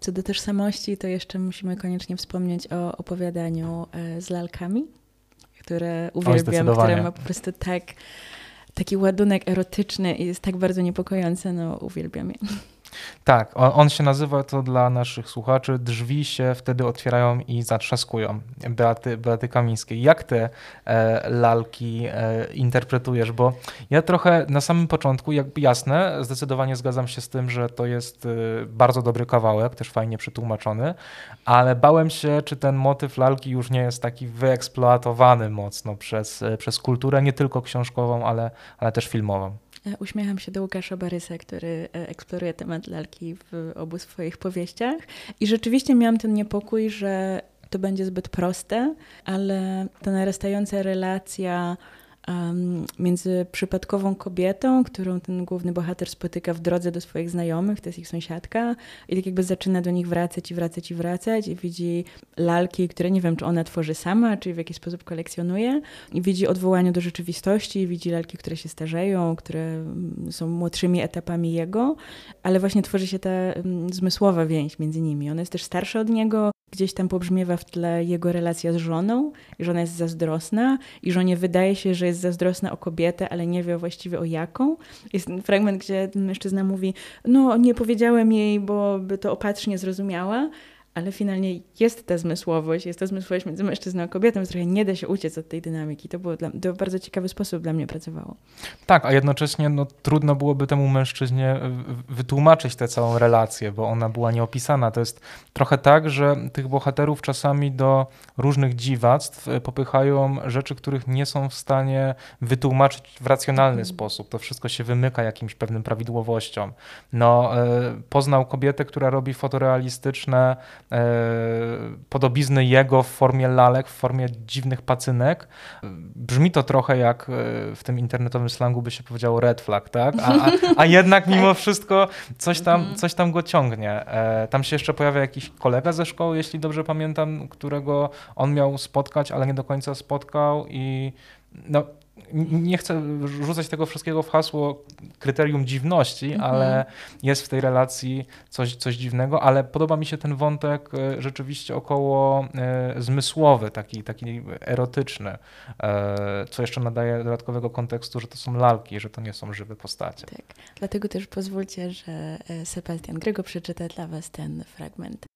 Co do tożsamości, to jeszcze musimy koniecznie wspomnieć o opowiadaniu e, z lalkami, które uwielbiam, które ma po prostu tak, taki ładunek erotyczny i jest tak bardzo niepokojące, no uwielbiam je. Tak, on, się nazywa to dla naszych słuchaczy, drzwi się wtedy otwierają i zatrzaskują. Beaty, Beaty Kamińskiej. Jak te e, lalki e, interpretujesz? Bo ja trochę na samym początku, jakby jasne, zdecydowanie zgadzam się z tym, że to jest e, bardzo dobry kawałek, też fajnie przetłumaczony, ale bałem się, czy ten motyw lalki już nie jest taki wyeksploatowany mocno przez, e, przez kulturę, nie tylko książkową, ale, ale też filmową. E, uśmiecham się do Łukasza Barysa, który e, eksploruje temat lalki w obu swoich powieściach. I rzeczywiście miałam ten niepokój, że to będzie zbyt proste, ale ta narastająca relacja między przypadkową kobietą, którą ten główny bohater spotyka w drodze do swoich znajomych, to jest ich sąsiadka, i tak jakby zaczyna do nich wracać i wracać i wracać, i widzi lalki, które nie wiem, czy ona tworzy sama, czy w jakiś sposób kolekcjonuje, i widzi odwołanie do rzeczywistości, widzi lalki, które się starzeją, które mm, są młodszymi etapami jego, ale właśnie tworzy się ta um, zmysłowa więź między nimi. Ona jest też starsza od niego, Gdzieś tam pobrzmiewa w tle jego relacja z żoną, i żona jest zazdrosna, i żonie wydaje się, że jest zazdrosna o kobietę, ale nie wie właściwie o jaką. Jest fragment, gdzie mężczyzna mówi: No, nie powiedziałem jej, bo by to opatrznie zrozumiała, ale finalnie jest ta zmysłowość, jest ta zmysłowość między mężczyzną a kobietą, z trochę nie da się uciec od tej dynamiki. To było dla, to w bardzo ciekawy sposób dla mnie pracowało. Tak, a jednocześnie no, trudno byłoby temu mężczyźnie wytłumaczyć tę całą relację, bo ona była nieopisana. To jest trochę tak, że tych bohaterów czasami do różnych dziwactw e, popychają rzeczy, których nie są w stanie wytłumaczyć w racjonalny mm. sposób. To wszystko się wymyka jakimś pewnym prawidłowościom. No, e, poznał kobietę, która robi fotorealistyczne E, podobizny jego w formie lalek, w formie dziwnych pacynek. Brzmi to trochę jak e, w tym internetowym slangu by się powiedziało red flag, tak? A, a, a jednak mimo wszystko coś tam, mhm. coś tam go ciągnie. E, tam się jeszcze pojawia jakiś kolega ze szkoły, jeśli dobrze pamiętam, którego on miał spotkać, ale nie do końca spotkał i no, nie chcę rzucać tego wszystkiego w hasło kryterium dziwności, mhm. ale jest w tej relacji coś, coś dziwnego, ale podoba mi się ten wątek e, rzeczywiście około e, zmysłowy, taki, taki erotyczny, e, co jeszcze nadaje dodatkowego kontekstu, że to są lalki, że to nie są żywe postacie. Tak, dlatego też pozwólcie, że Sebastian Grego przeczyta dla was ten fragment.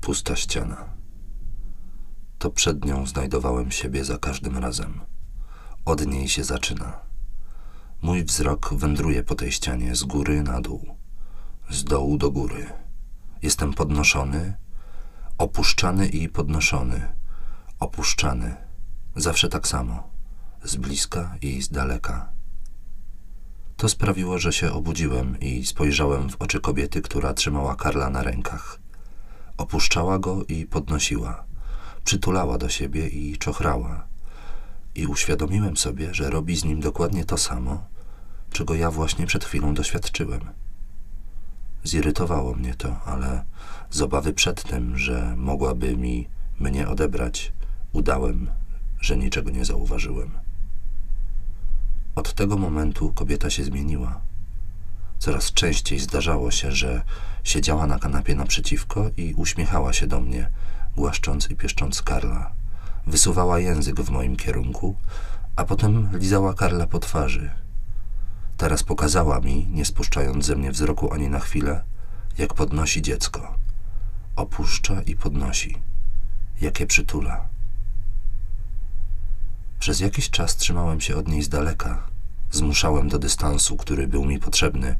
Pusta ściana to przed nią znajdowałem siebie za każdym razem. Od niej się zaczyna. Mój wzrok wędruje po tej ścianie z góry na dół, z dołu do góry. Jestem podnoszony, opuszczany i podnoszony, opuszczany. Zawsze tak samo, z bliska i z daleka. To sprawiło, że się obudziłem i spojrzałem w oczy kobiety, która trzymała Karla na rękach. Opuszczała go i podnosiła przytulała do siebie i czochrała. I uświadomiłem sobie, że robi z nim dokładnie to samo, czego ja właśnie przed chwilą doświadczyłem. Zirytowało mnie to, ale z obawy przed tym, że mogłaby mi mnie odebrać, udałem, że niczego nie zauważyłem. Od tego momentu kobieta się zmieniła. Coraz częściej zdarzało się, że siedziała na kanapie naprzeciwko i uśmiechała się do mnie, głaszcząc i pieszcząc Karla. Wysuwała język w moim kierunku, a potem lizała Karla po twarzy. Teraz pokazała mi, nie spuszczając ze mnie wzroku ani na chwilę, jak podnosi dziecko. Opuszcza i podnosi. Jakie przytula. Przez jakiś czas trzymałem się od niej z daleka. Zmuszałem do dystansu, który był mi potrzebny,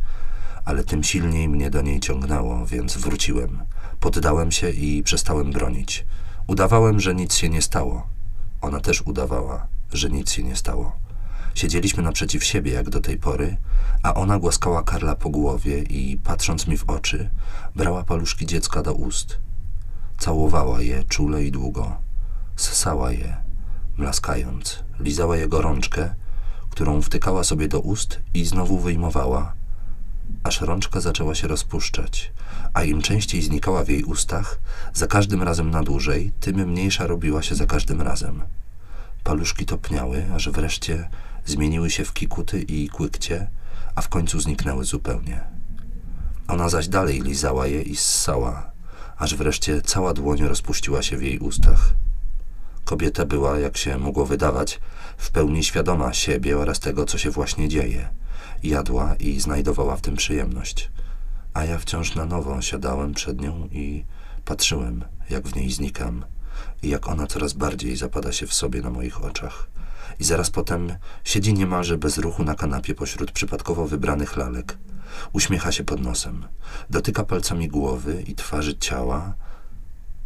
ale tym silniej mnie do niej ciągnęło, więc wróciłem. Poddałem się i przestałem bronić. Udawałem, że nic się nie stało. Ona też udawała, że nic się nie stało. Siedzieliśmy naprzeciw siebie jak do tej pory, a ona głaskała Karla po głowie i, patrząc mi w oczy, brała paluszki dziecka do ust. Całowała je czule i długo. Ssała je, mlaskając. Lizała jego rączkę, którą wtykała sobie do ust i znowu wyjmowała, aż rączka zaczęła się rozpuszczać, a im częściej znikała w jej ustach, za każdym razem na dłużej, tym mniejsza robiła się za każdym razem. Paluszki topniały, aż wreszcie zmieniły się w kikuty i kłykcie, a w końcu zniknęły zupełnie. Ona zaś dalej lizała je i ssała, aż wreszcie cała dłoń rozpuściła się w jej ustach. Kobieta była, jak się mogło wydawać, w pełni świadoma siebie oraz tego, co się właśnie dzieje – Jadła i znajdowała w tym przyjemność, a ja wciąż na nowo siadałem przed nią i patrzyłem, jak w niej znikam i jak ona coraz bardziej zapada się w sobie na moich oczach. I zaraz potem siedzi niemalże bez ruchu na kanapie pośród przypadkowo wybranych lalek. Uśmiecha się pod nosem, dotyka palcami głowy i twarzy ciała,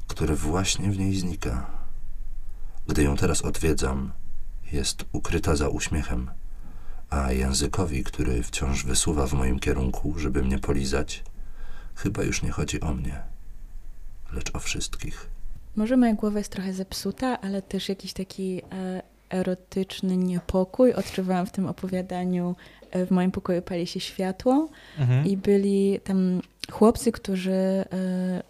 które właśnie w niej znika. Gdy ją teraz odwiedzam, jest ukryta za uśmiechem a językowi, który wciąż wysuwa w moim kierunku, żeby mnie polizać, chyba już nie chodzi o mnie, lecz o wszystkich. Może moja głowa jest trochę zepsuta, ale też jakiś taki e, erotyczny niepokój odczuwałam w tym opowiadaniu. E, w moim pokoju pali się światło mhm. i byli tam chłopcy, którzy e,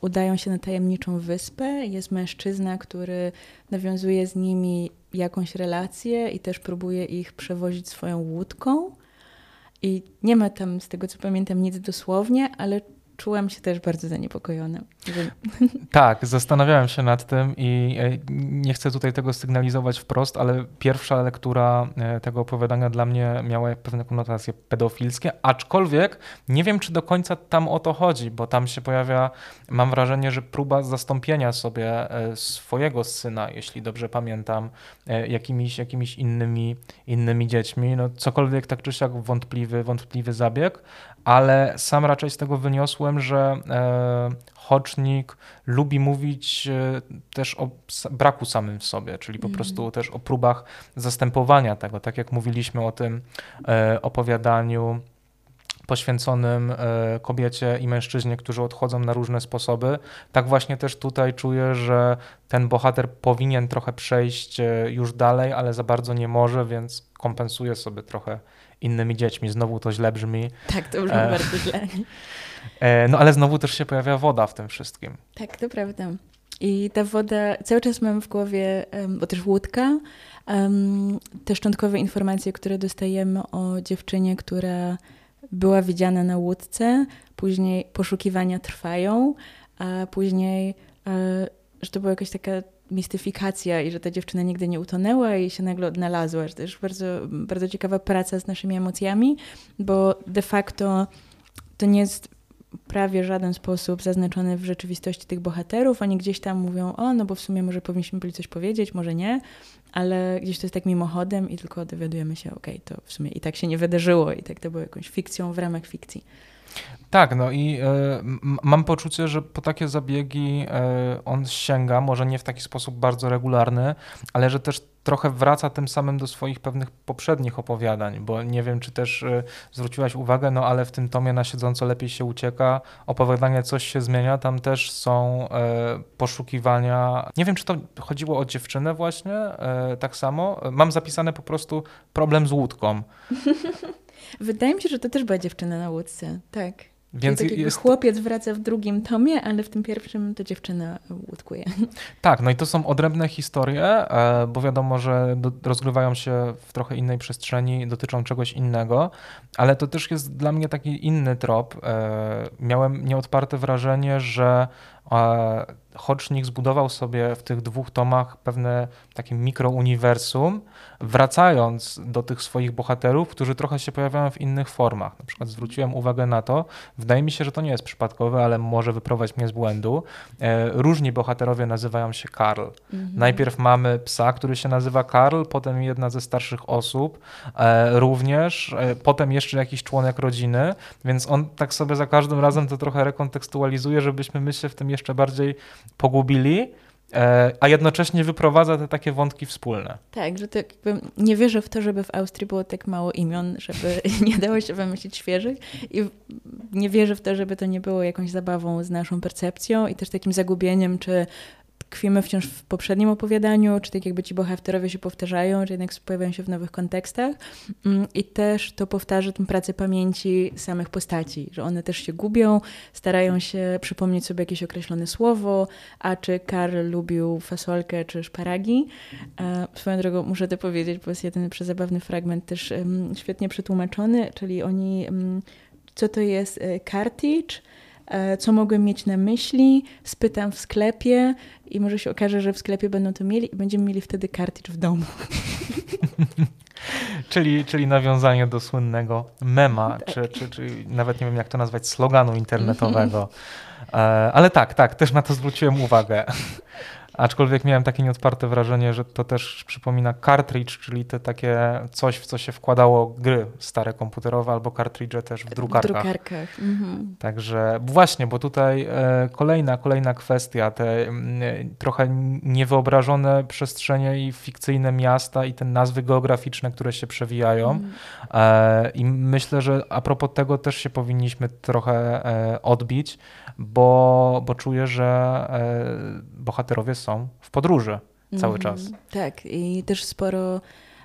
udają się na tajemniczą wyspę. Jest mężczyzna, który nawiązuje z nimi jakąś relację i też próbuje ich przewozić swoją łódką. I nie ma tam, z tego co pamiętam, nic dosłownie, ale czułam się też bardzo zaniepokojona. Tak, zastanawiałem się nad tym i e, nie chcę tutaj tego sygnalizować wprost, ale pierwsza lektura e, tego opowiadania dla mnie miała pewne konotacje pedofilskie, aczkolwiek nie wiem, czy do końca tam o to chodzi, bo tam się pojawia, mam wrażenie, że próba zastąpienia sobie e, swojego syna, jeśli dobrze pamiętam, jakimiś, jakimiś innymi, innymi dziećmi. No, cokolwiek tak czy siak wątpliwy, wątpliwy zabieg, ale sam raczej z tego wyniosłem, że e, Hocznik lubi mówić e, też o braku samym w sobie, czyli po mm. prostu też o próbach zastępowania tego, tak jak mówiliśmy o tym e, opowiadaniu poświęconym kobiecie i mężczyźnie, którzy odchodzą na różne sposoby. Tak właśnie też tutaj czuję, że ten bohater powinien trochę przejść już dalej, ale za bardzo nie może, więc kompensuje sobie trochę innymi dziećmi. Znowu to źle brzmi. Tak, to brzmi e, bardzo źle. E, no ale znowu też się pojawia woda w tym wszystkim. Tak, to prawda. I ta woda, cały czas mam w głowie, bo też łódka, te szczątkowe informacje, które dostajemy o dziewczynie, która była widziana na łódce, później poszukiwania trwają, a później, e, że to była jakaś taka mistyfikacja i że ta dziewczyna nigdy nie utonęła i się nagle odnalazła. Że to jest bardzo, bardzo ciekawa praca z naszymi emocjami, bo de facto to nie jest prawie żaden sposób zaznaczony w rzeczywistości tych bohaterów. Oni gdzieś tam mówią, o, no bo w sumie może powinniśmy byli coś powiedzieć, może nie, ale gdzieś to jest tak mimochodem i tylko dowiadujemy się, okej, okay, to w sumie i tak się nie wydarzyło i tak to było jakąś fikcją w ramach fikcji. Tak, no i y, mam poczucie, że po takie zabiegi y, on sięga, może nie w taki sposób bardzo regularny, ale że też trochę wraca tym samym do swoich pewnych poprzednich opowiadań, bo nie wiem, czy też y, zwróciłaś uwagę, no ale w tym tomie na siedząco lepiej się ucieka, opowiadanie coś się zmienia, tam też są poszukiwania, nie wiem, czy to chodziło o dziewczynę właśnie, tak samo, mam zapisane po prostu problem z łódką. Wydaje mi się, że to też była dziewczyna na łódce, tak. Więc tak jest... chłopiec wraca w drugim tomie, ale w tym pierwszym to dziewczyna łódkuje. Tak, no i to są odrębne historie, e, bo wiadomo, że rozgrywają się w trochę innej przestrzeni, dotyczą czegoś innego, ale to też jest dla mnie taki inny trop. E, miałem nieodparte wrażenie, że Hodgnik zbudował sobie w tych dwóch tomach pewne takie mikrouniwersum, wracając do tych swoich bohaterów, którzy trochę się pojawiają w innych formach. Na przykład zwróciłem uwagę na to, wydaje mi się, że to nie jest przypadkowe, ale może wyprowadzić mnie z błędu. E, różni bohaterowie nazywają się Karl. Mhm. Najpierw mamy psa, który się nazywa Karl, potem jedna ze starszych osób e, również, e, potem jeszcze jakiś członek rodziny, więc on tak sobie za każdym razem to trochę rekontekstualizuje, żebyśmy my się w tym jeszcze bardziej pogubili, e, a jednocześnie wyprowadza te takie wątki wspólne. Tak, że to jakby nie wierzę w to, żeby w Austrii było tak mało imion, żeby nie dało się wymyślić świeżych i nie wierzę w to, żeby to nie było jakąś zabawą z naszą percepcją i też takim zagubieniem, czy tkwimy wciąż w poprzednim opowiadaniu, czy tak jakby ci bohaterowie się powtarzają, czy jednak pojawiają się w nowych kontekstach. Mm, I też to powtarza tę pracę pamięci samych postaci, że one też się gubią, starają się przypomnieć sobie jakieś określone słowo, a czy Karl lubił fasolkę czy szparagi. E, swoją drogą muszę to powiedzieć, bo jest jeden przezabawny fragment też świetnie przetłumaczony, czyli oni, co to jest cartridge, E, co mogłem mieć na myśli, spytam w sklepie i może się okaże, że w sklepie będą to mieli i będziemy mieli wtedy kartridż w domu. czyli, czyli nawiązanie do słynnego mema, tak. czy, czy, czy nawet nie wiem jak to nazwać, sloganu internetowego. E, ale tak, tak, też na to zwróciłem uwagę. Aczkolwiek miałem takie nieodparte wrażenie, że to też przypomina cartridge, czyli te takie coś, w co się wkładało gry stare komputerowe albo cartridge też w drukarkach. W drukarkach. Mhm. Także właśnie, bo tutaj e, kolejna, kolejna kwestia, te mm, trochę niewyobrażone przestrzenie i fikcyjne miasta i te nazwy geograficzne, które się przewijają. Mhm. E, I myślę, że a propos tego też się powinniśmy trochę e, odbić, bo, bo czuję, że bohaterowie są w podróży cały mm, czas. Tak, i też sporo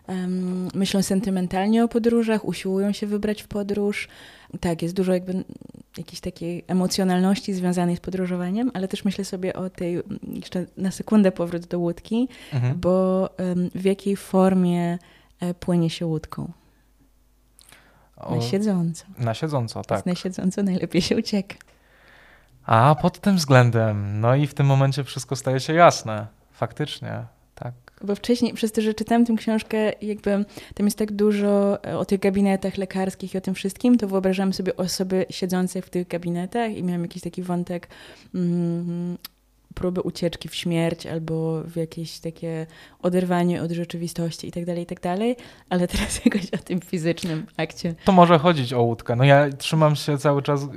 um, myślą sentymentalnie o podróżach, usiłują się wybrać w podróż. Tak, jest dużo jakby jakiejś takiej emocjonalności związanej z podróżowaniem, ale też myślę sobie o tej, jeszcze na sekundę powrót do łódki, mhm. bo um, w jakiej formie e, płynie się łódką? Na siedząco. Na siedząco, tak. Na siedząco najlepiej się ucieka. A pod tym względem, no i w tym momencie wszystko staje się jasne. Faktycznie, tak. Bo wcześniej, przez to, że czytałam tę książkę, jakby tam jest tak dużo e, o tych gabinetach lekarskich i o tym wszystkim, to wyobrażam sobie osoby siedzące w tych gabinetach i miałam jakiś taki wątek mm, próby ucieczki w śmierć albo w jakieś takie oderwanie od rzeczywistości i tak dalej, i tak dalej, ale teraz jakoś o tym fizycznym akcie. To może chodzić o łódkę. No ja trzymam się cały czas, e,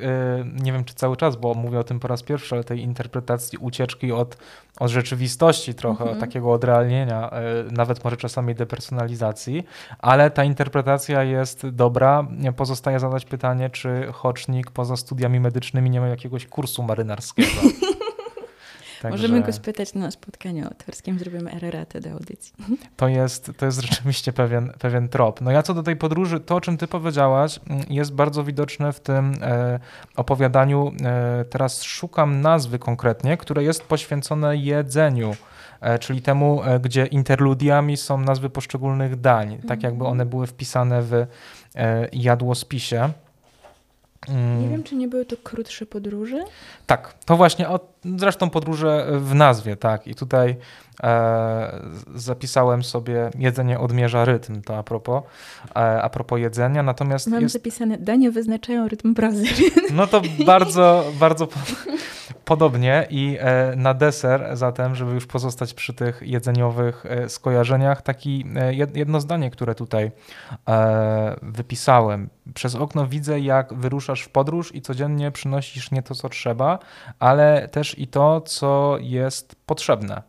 nie wiem czy cały czas, bo mówię o tym po raz pierwszy, ale tej interpretacji ucieczki od, od rzeczywistości trochę, mhm. takiego odrealnienia, e, nawet może czasami depersonalizacji, ale ta interpretacja jest dobra. Pozostaje zadać pytanie, czy Hocznik poza studiami medycznymi nie ma jakiegoś kursu marynarskiego. Także Możemy go spytać na spotkaniu autorskim, zrobimy ereratę do audycji. To jest, to jest rzeczywiście pewien, pewien trop. No ja co do tej podróży, to o czym ty powiedziałaś, mm, jest bardzo widoczne w tym e, opowiadaniu. E, teraz szukam nazwy konkretnie, które jest poświęcone jedzeniu. E, czyli temu, e, gdzie interludiami są nazwy poszczególnych dań, tak jakby one były wpisane w e, jadłospisie. Mm. Nie wiem, czy nie były to krótsze podróże? Tak, to właśnie, o, zresztą podróże w nazwie, tak. I tutaj e, zapisałem sobie jedzenie odmierza rytm, to a propos, e, a propos jedzenia, natomiast Mam jest, zapisane, danie wyznaczają rytm prozy. no to bardzo, bardzo po, podobnie i e, na deser zatem, żeby już pozostać przy tych jedzeniowych e, skojarzeniach, taki e, jed- jedno zdanie, które tutaj e, wypisałem. Przez okno widzę, jak wyruszasz w podróż i codziennie przynosisz nie to, co trzeba, ale też i to, co jest potrzebne.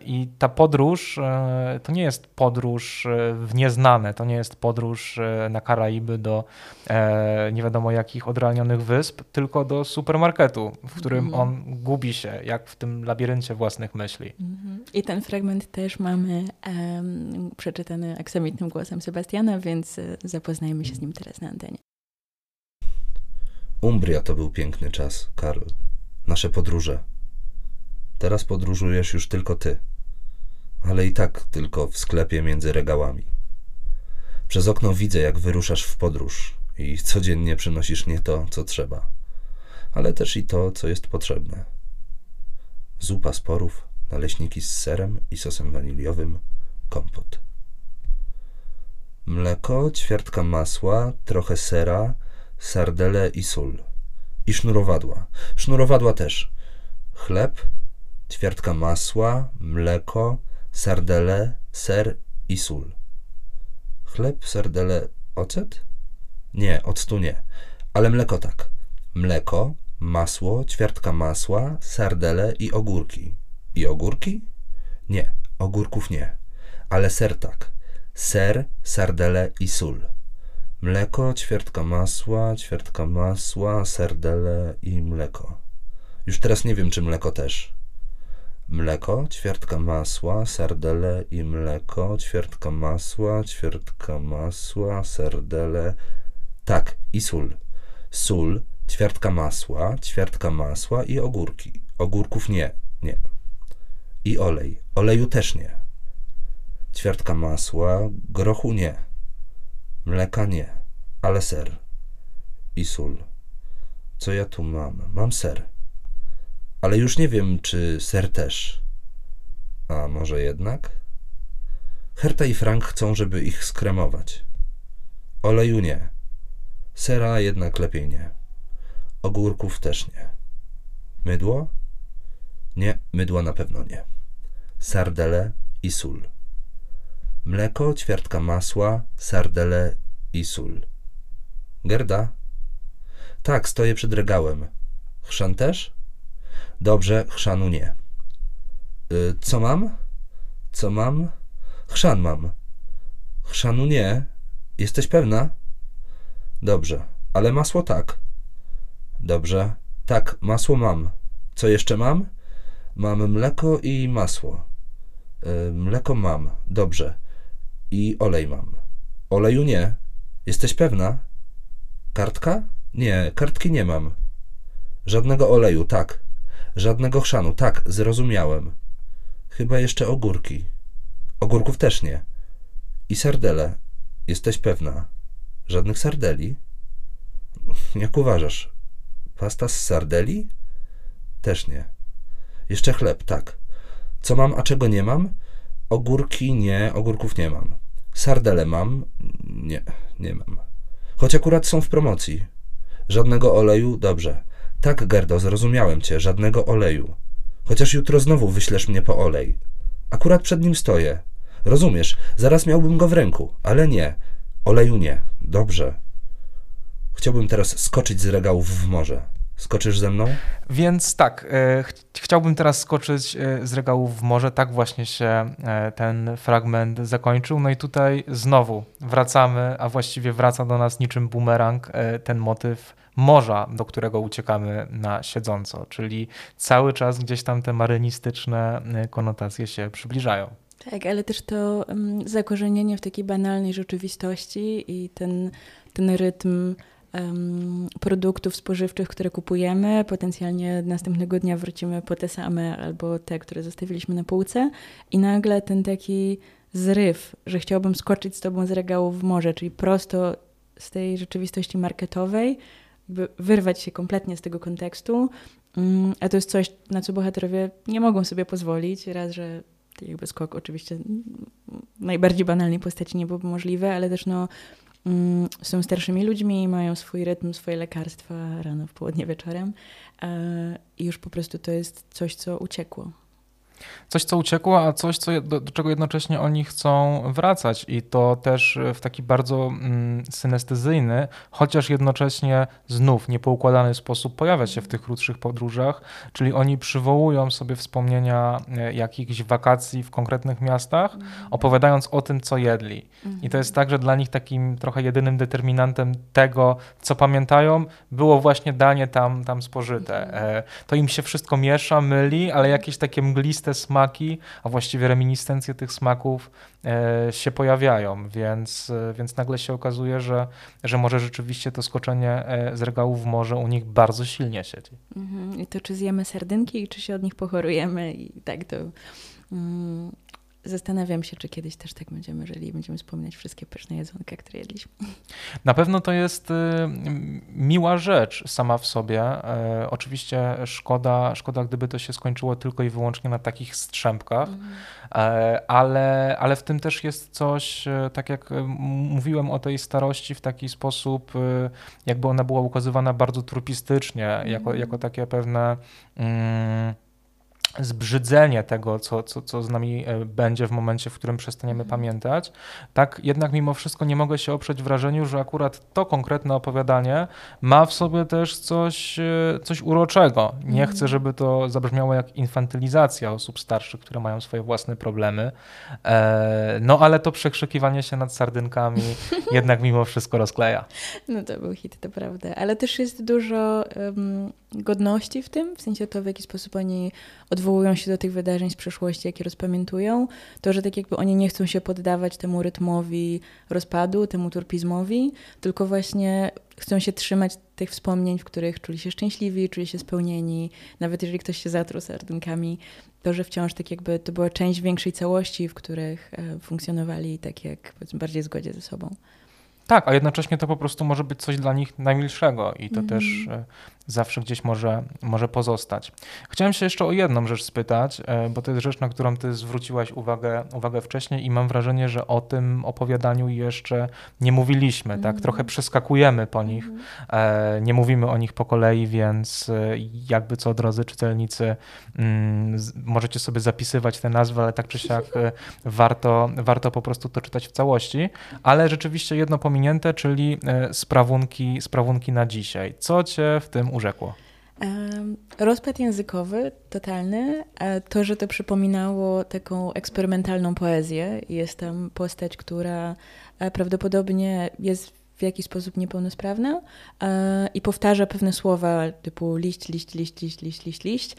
I ta podróż e, to nie jest podróż e, w nieznane, to nie jest podróż e, na Karaiby do nie wiadomo jakich odrealnionych wysp, tylko do supermarketu, w którym Mhm. on gubi się, jak w tym labiryncie własnych myśli. Mhm. I ten fragment też mamy em, przeczytany aksamitnym głosem Sebastiana, więc zapoznajmy się z nim teraz na antenie. Umbria to był piękny czas, Karl. Nasze podróże. Teraz podróżujesz już tylko ty, ale i tak tylko w sklepie między regałami. Przez okno widzę, jak wyruszasz w podróż i codziennie przynosisz nie to, co trzeba, ale też i to, co jest potrzebne. Zupa z porów, naleśniki z serem i sosem waniliowym, kompot. Mleko, ćwiartka masła, trochę sera, sardele i sól. I sznurowadła. Sznurowadła też. Chleb, ćwiartka masła, mleko, sardele, ser i sól. Chleb, sardele, ocet? Nie, octu nie. Ale mleko tak. Mleko, masło, ćwiartka masła, sardele i ogórki. I ogórki? Nie, ogórków nie. Ale ser tak. Ser, sardele i sól. Mleko, ćwiartka masła, ćwiartka masła, sardele i mleko. Już teraz nie wiem, czy mleko też. Mleko, ćwiartka masła, sardele i mleko, ćwiartka masła, ćwiartka masła, sardele. Tak, i sól. Sól, ćwiartka masła, ćwiartka masła i ogórki. Ogórków nie, nie. I olej. Oleju też nie. Ćwiartka masła, grochu nie. Mleka nie, ale ser. I sól. Co ja tu mam? Mam ser. Ale już nie wiem, czy ser też. A może jednak? Herta i Frank chcą, żeby ich skremować. Oleju nie. Sera jednak lepiej nie. Ogórków też nie. Mydło? Nie, mydła na pewno nie. Sardele i sól. Mleko, ćwiartka masła, sardele i sól. Gerda? Tak, stoję przed regałem. Chrzan też? Dobrze, chrzanu nie. Y, co mam? Co mam? Chrzan mam. Chrzanu nie. Jesteś pewna? Dobrze, ale masło tak. Dobrze, tak, masło mam. Co jeszcze mam? Mam mleko i masło. Y, mleko mam. Dobrze. I olej mam. Oleju nie. Jesteś pewna? Kartka? Nie, kartki nie mam. Żadnego oleju, tak. Żadnego chrzanu, tak, zrozumiałem. Chyba jeszcze ogórki. Ogórków też nie. I sardele. Jesteś pewna? Żadnych sardeli? Jak uważasz? Pasta z sardeli? Też nie. Jeszcze chleb, tak. Co mam, a czego nie mam? Ogórki nie, ogórków nie mam. Sardele mam? Nie, nie mam. Choć akurat są w promocji. Żadnego oleju? Dobrze. Tak, Gerdo, zrozumiałem cię. Żadnego oleju. Chociaż jutro znowu wyślesz mnie po olej. Akurat przed nim stoję. Rozumiesz, zaraz miałbym go w ręku, ale nie. Oleju nie. Dobrze. Chciałbym teraz skoczyć z regałów w morze. Skoczysz ze mną? Więc tak, e, ch chciałbym teraz skoczyć e, z regałów w morze. Tak właśnie się e, ten fragment zakończył. No i tutaj znowu wracamy, a właściwie wraca do nas niczym bumerang ten motyw morza, do którego uciekamy na siedząco, czyli cały czas gdzieś tam te marynistyczne konotacje się przybliżają. Tak, ale też to um, zakorzenienie w takiej banalnej rzeczywistości i ten, ten rytm produktów spożywczych, które kupujemy. Potencjalnie następnego dnia wrócimy po te same albo te, które zostawiliśmy na półce i nagle ten taki zryw, że chciałbym skoczyć z tobą z regału w morze, czyli prosto z tej rzeczywistości marketowej, wyrwać się kompletnie z tego kontekstu, um, a to jest coś, na co bohaterowie nie mogą sobie pozwolić. Raz, że jakby skok oczywiście najbardziej banalnej postaci nie byłby możliwy, ale też no Mm, są starszymi ludźmi, mają swój rytm, swoje lekarstwa rano, w południe, wieczorem e, i już po prostu to jest coś, co uciekło coś, co uciekło, a coś, co, do, do, czego jednocześnie oni chcą wracać. I to też w taki bardzo mm, synestezyjny, chociaż jednocześnie znów niepoukładany sposób pojawia się w tych krótszych podróżach, czyli oni przywołują sobie wspomnienia e, jakichś wakacji w konkretnych miastach, mhm. opowiadając o tym, co jedli. I to jest tak, że dla nich takim trochę jedynym determinantem tego, co pamiętają, było właśnie danie tam, tam spożyte. Mhm. E, to im się wszystko miesza, myli, ale jakieś takie mgliste te smaki, a właściwie reminiscencje tych smaków e, się pojawiają, więc, e, więc nagle się okazuje, że, że może rzeczywiście to skoczenie e, z regałów w morze u nich bardzo silnie siedzi. Mhm. I to czy zjemy sardynki i czy się od nich pochorujemy i tak to... Mm, Zastanawiam się, czy kiedyś też tak będziemy żyli i będziemy wspominać wszystkie pyszne jedzonka, które jedliśmy. Na pewno to jest y, miła rzecz sama w sobie. E, oczywiście szkoda, szkoda, gdyby to się skończyło tylko i wyłącznie na takich strzępkach, mm. ale, ale w tym też jest coś, e, tak jak mówiłem o tej starości w taki sposób, jakby ona była ukazywana bardzo trupistycznie, mm. jako, mhm. jako takie pewne. Mm, zbrzydzenie tego, co, co, co z nami e, będzie w momencie, w którym przestaniemy mhm. pamiętać, tak jednak mimo wszystko nie mogę się oprzeć wrażeniu, że akurat to konkretne opowiadanie ma w sobie też coś, e, coś uroczego. Nie chcę, mhm. żeby to zabrzmiało jak infantylizacja osób starszych, które mają swoje własne problemy, e, no ale to przekrzykiwanie się nad sardynkami jednak mimo wszystko rozkleja. No to był hit, to prawda, ale też jest dużo um, godności w tym, w sensie to, w jaki sposób oni odwołują się do tych wydarzeń z przeszłości, jakie rozpamiętują, to, że tak jakby oni nie chcą się poddawać temu rytmowi rozpadu, temu turpizmowi, tylko właśnie chcą się trzymać tych wspomnień, w których czuli się szczęśliwi, czuli się spełnieni, nawet jeżeli ktoś się zatruł sardynkami, to, że wciąż tak jakby to była część większej całości, w których e, funkcjonowali tak jak bardziej w zgodzie ze sobą. Tak, a jednocześnie to po prostu może być coś dla nich najmilszego i to mm. też e, zawsze gdzieś może, może pozostać. Chciałem się jeszcze o jedną rzecz spytać, e, bo to jest rzecz, na którą ty zwróciłaś uwagę, uwagę wcześniej i mam wrażenie, że o tym opowiadaniu jeszcze nie mówiliśmy, mm. tak? Mhm. Trochę przeskakujemy po nich, mm. nie mówimy o nich po kolei, więc jakby co, drodzy czytelnicy, mm, możecie sobie zapisywać te nazwy, ale tak czy siak warto, warto po prostu to czytać w całości, ale rzeczywiście jedno pominięte, czyli e, sprawunki, sprawunki na dzisiaj. Co cię w tym urzekło? Rozpad językowy totalny, to, że to przypominało taką eksperymentalną poezję. Jest tam postać, która e, prawdopodobnie jest w jakiś sposób niepełnosprawna e, i powtarza pewne słowa typu liść, liść, liść, liść, liść, liść, liść.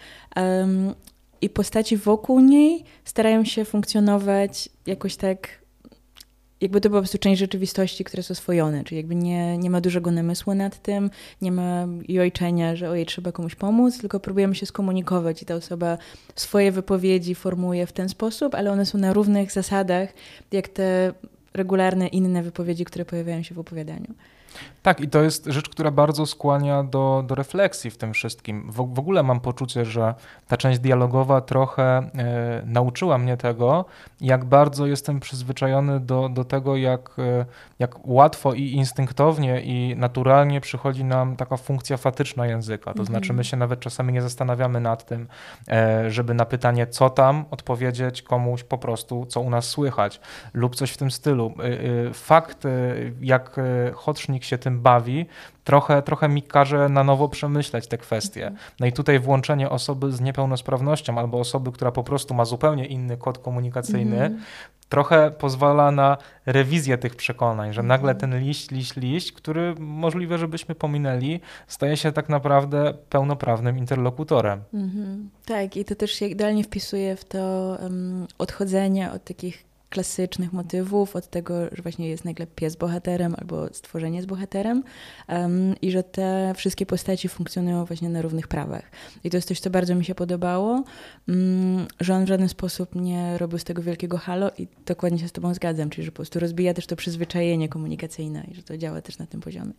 I postaci wokół niej starają się funkcjonować jakoś tak jakby to była po prostu część rzeczywistości, która jest oswojone, czyli jakby nie, nie ma dużego namysłu nad tym, nie ma jojczenia, że ojej, trzeba komuś pomóc, tylko próbujemy się skomunikować i ta osoba swoje wypowiedzi formuje w ten sposób, ale one są na równych zasadach, jak te regularne inne wypowiedzi, które pojawiają się w opowiadaniu. Tak, i to jest rzecz, która bardzo skłania do, do refleksji w tym wszystkim. W, w ogóle mam poczucie, że ta część dialogowa trochę e, nauczyła mnie tego, jak bardzo jestem przyzwyczajony do, do tego, jak, e, jak łatwo i instynktownie i naturalnie przychodzi nam taka funkcja fatyczna języka. To znaczy, my mhm. się nawet czasami nie zastanawiamy nad tym, e, żeby na pytanie, co tam, odpowiedzieć komuś po prostu, co u nas słychać, lub coś w tym stylu. Fakt, jak Hotrznik się tym bawi, trochę, trochę mi każe na nowo przemyśleć te kwestie. No i tutaj włączenie osoby z niepełnosprawnością albo osoby, która po prostu ma zupełnie inny kod komunikacyjny, Mhm. trochę pozwala na rewizję tych przekonań, że nagle ten liść, liść, liść, który możliwe, żebyśmy pominęli, staje się tak naprawdę pełnoprawnym interlokutorem. Mhm. Tak, i to też się idealnie wpisuje w to um, odchodzenie od takich klasycznych motywów, od tego, że właśnie jest nagle pies bohaterem albo stworzenie z bohaterem um, i że te wszystkie postaci funkcjonują właśnie na równych prawach. I to jest coś, co bardzo mi się podobało, um, że on w żaden sposób nie robił z tego wielkiego halo i dokładnie się z tobą zgadzam, czyli że po prostu rozbija też to przyzwyczajenie komunikacyjne i że to działa też na tym poziomie.